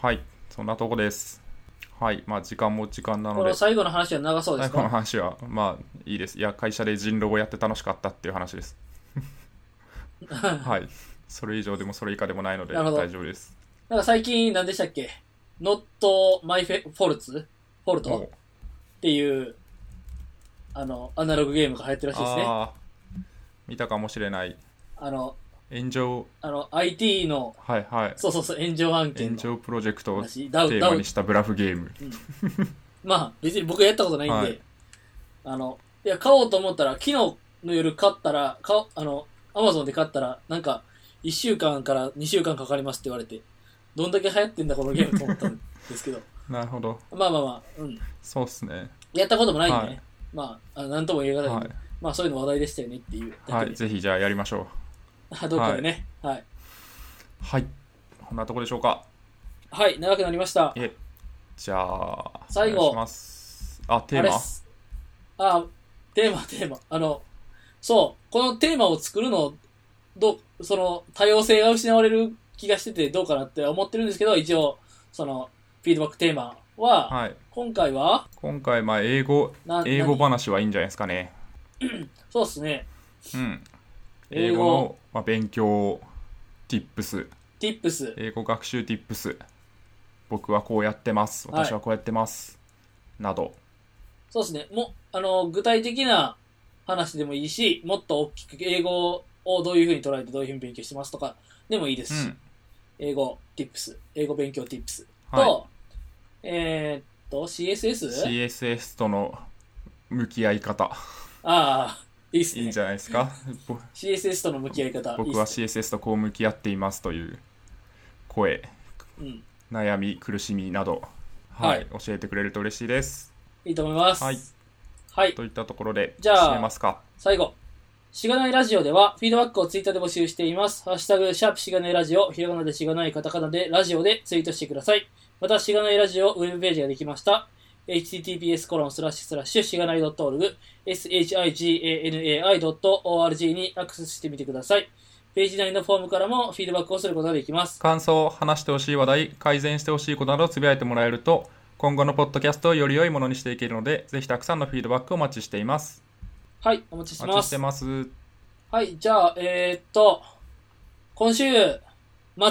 はい、そんなとこです。はい、まあ時間も時間なのでこの、最後の話は長そうです最後のか話はまあいいです。いや、会社で人狼をやって楽しかったっていう話です。はい、それ以上でもそれ以下でもないので大丈夫です。なんか最近何でしたっけ？Not My Fault? フォルトおっていう、あの、アナログゲームが流行ってるらしいですね。見たかもしれないあの、炎上。あの、IT の、はいはい。そうそうそう、炎上案件の。炎上プロジェクトをテ話、ダウ、ダウ。ーマに、したブラフゲーム。まあ、別に僕はやったことないんで、はい。あの、いや、買おうと思ったら、昨日の夜買ったら、買おあの、アマゾンで買ったら、なんか、1週間から2週間かかりますって言われて、どんだけ流行ってんだこのゲームと思ったんですけど、なるほど。まあまあまあ、うん。そうっすね。やったこともないんでね、はい。まあ、あなんとも言えないはい、まあそういうの話題でしたよねっていうだはい、けで、ぜひじゃあやりましょうどっかでね、はい。はい。こんなとこでしょうか。はい、長くなりました。え。じゃあ最後。あテーマ？ああ、テーマ、テーマ。あの、そう、このテーマを作るの、どう、その、多様性が失われる気がしててどうかなって思ってるんですけど、一応、その、フィードバックテーマは、はい。今回は、今回まあ英語な英語何話はいいんじゃないですかね。そうですね。うん英語の、まあ、勉強 tips tips。英語学習 tips 僕はこうやってます。はい。私はこうやってます、など。そうですね。も、あの、具体的な話でもいいし、もっと大きく英語をどういうふうに捉えてどういうふうに勉強してますとかでもいいです。し、うん。英語 tips、英語勉強 tips と、はえーっと、CSS? CSS との向き合い方。ああ、いいっすねいいん。じゃないですか？ぼ CSS との向き合い方。僕は CSS とこう向き合っていますという声うん。悩み苦しみなどはい、はい教えてくれると嬉しいですいいと思います。はい。はい。といったところでじゃあますか最後。しがないラジオでは、フィードバックをツイッターで募集しています。ハッシュタグ、シャープしがないラジオ、ひらがなでしがないカタカナでラジオでツイートしてください。また、しがないラジオウェブページができました。Https コロンスラッシュスラッシュしがない .org、shiganai.org にアクセスしてみてください。ページ内のフォームからもフィードバックをすることができます。感想話してほしい話題改善してほしいことなどつぶやいてもらえると今後のポッドキャストをより良いものにしていけるのでぜひたくさんのフィードバックをお待ちしていますはい、お待ちしてますお待ちして。ますはい、じゃあ、えーっと、今週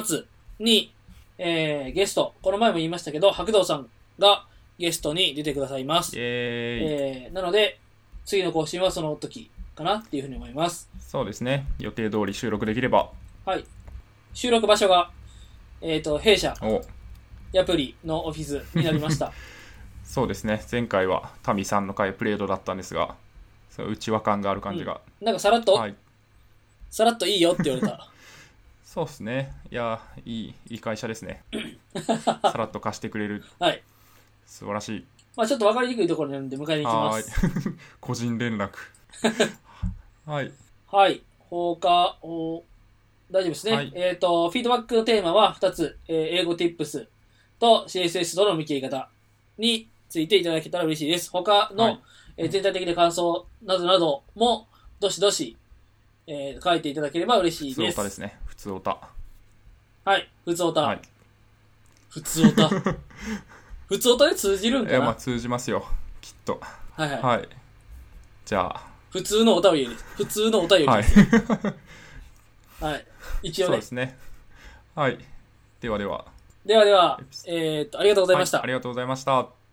末に、えー、ゲスト、この前も言いましたけど、白道さんがゲストに出てくださいます。えー、なので、次の更新はその時かなっていうふうに思います。そうですね。予定通り収録できれば。はい。収録場所が、えーっと、弊社、お。ヤプリのオフィスになりました。そうですね。前回はタミさんの回プレードだったんですがその内輪感がある感じが、なんかさらっと、はい。さらっといいよって言われた。そうですね。いやいいいい会社ですね。さらっと貸してくれる。はい。素晴らしいまあちょっと分かりにくいところにあるんで迎えに行きまはす。個人連絡 はいはい。放課、お大丈夫ですね。はいえっ、と、フィードバックのテーマは2つ、えー英語 tips と CSS との向き合い方についていただけたら嬉しいです。他の、はいえー全体的な感想などなども、どしどし、えー書いていただければ嬉しい普通です。オタですね普通オタはい。普通オタ。はい普通オタ。普通オタで通じるんかな、いやまあ通じますよ。きっと。はいはい。はい。じゃあ。普通のお便り。です。普通のお便りはい。はい。一応ね。そうで。すね。はい。ではでは。ではでは、えーっと、ありがとうございました。はい。ありがとうございました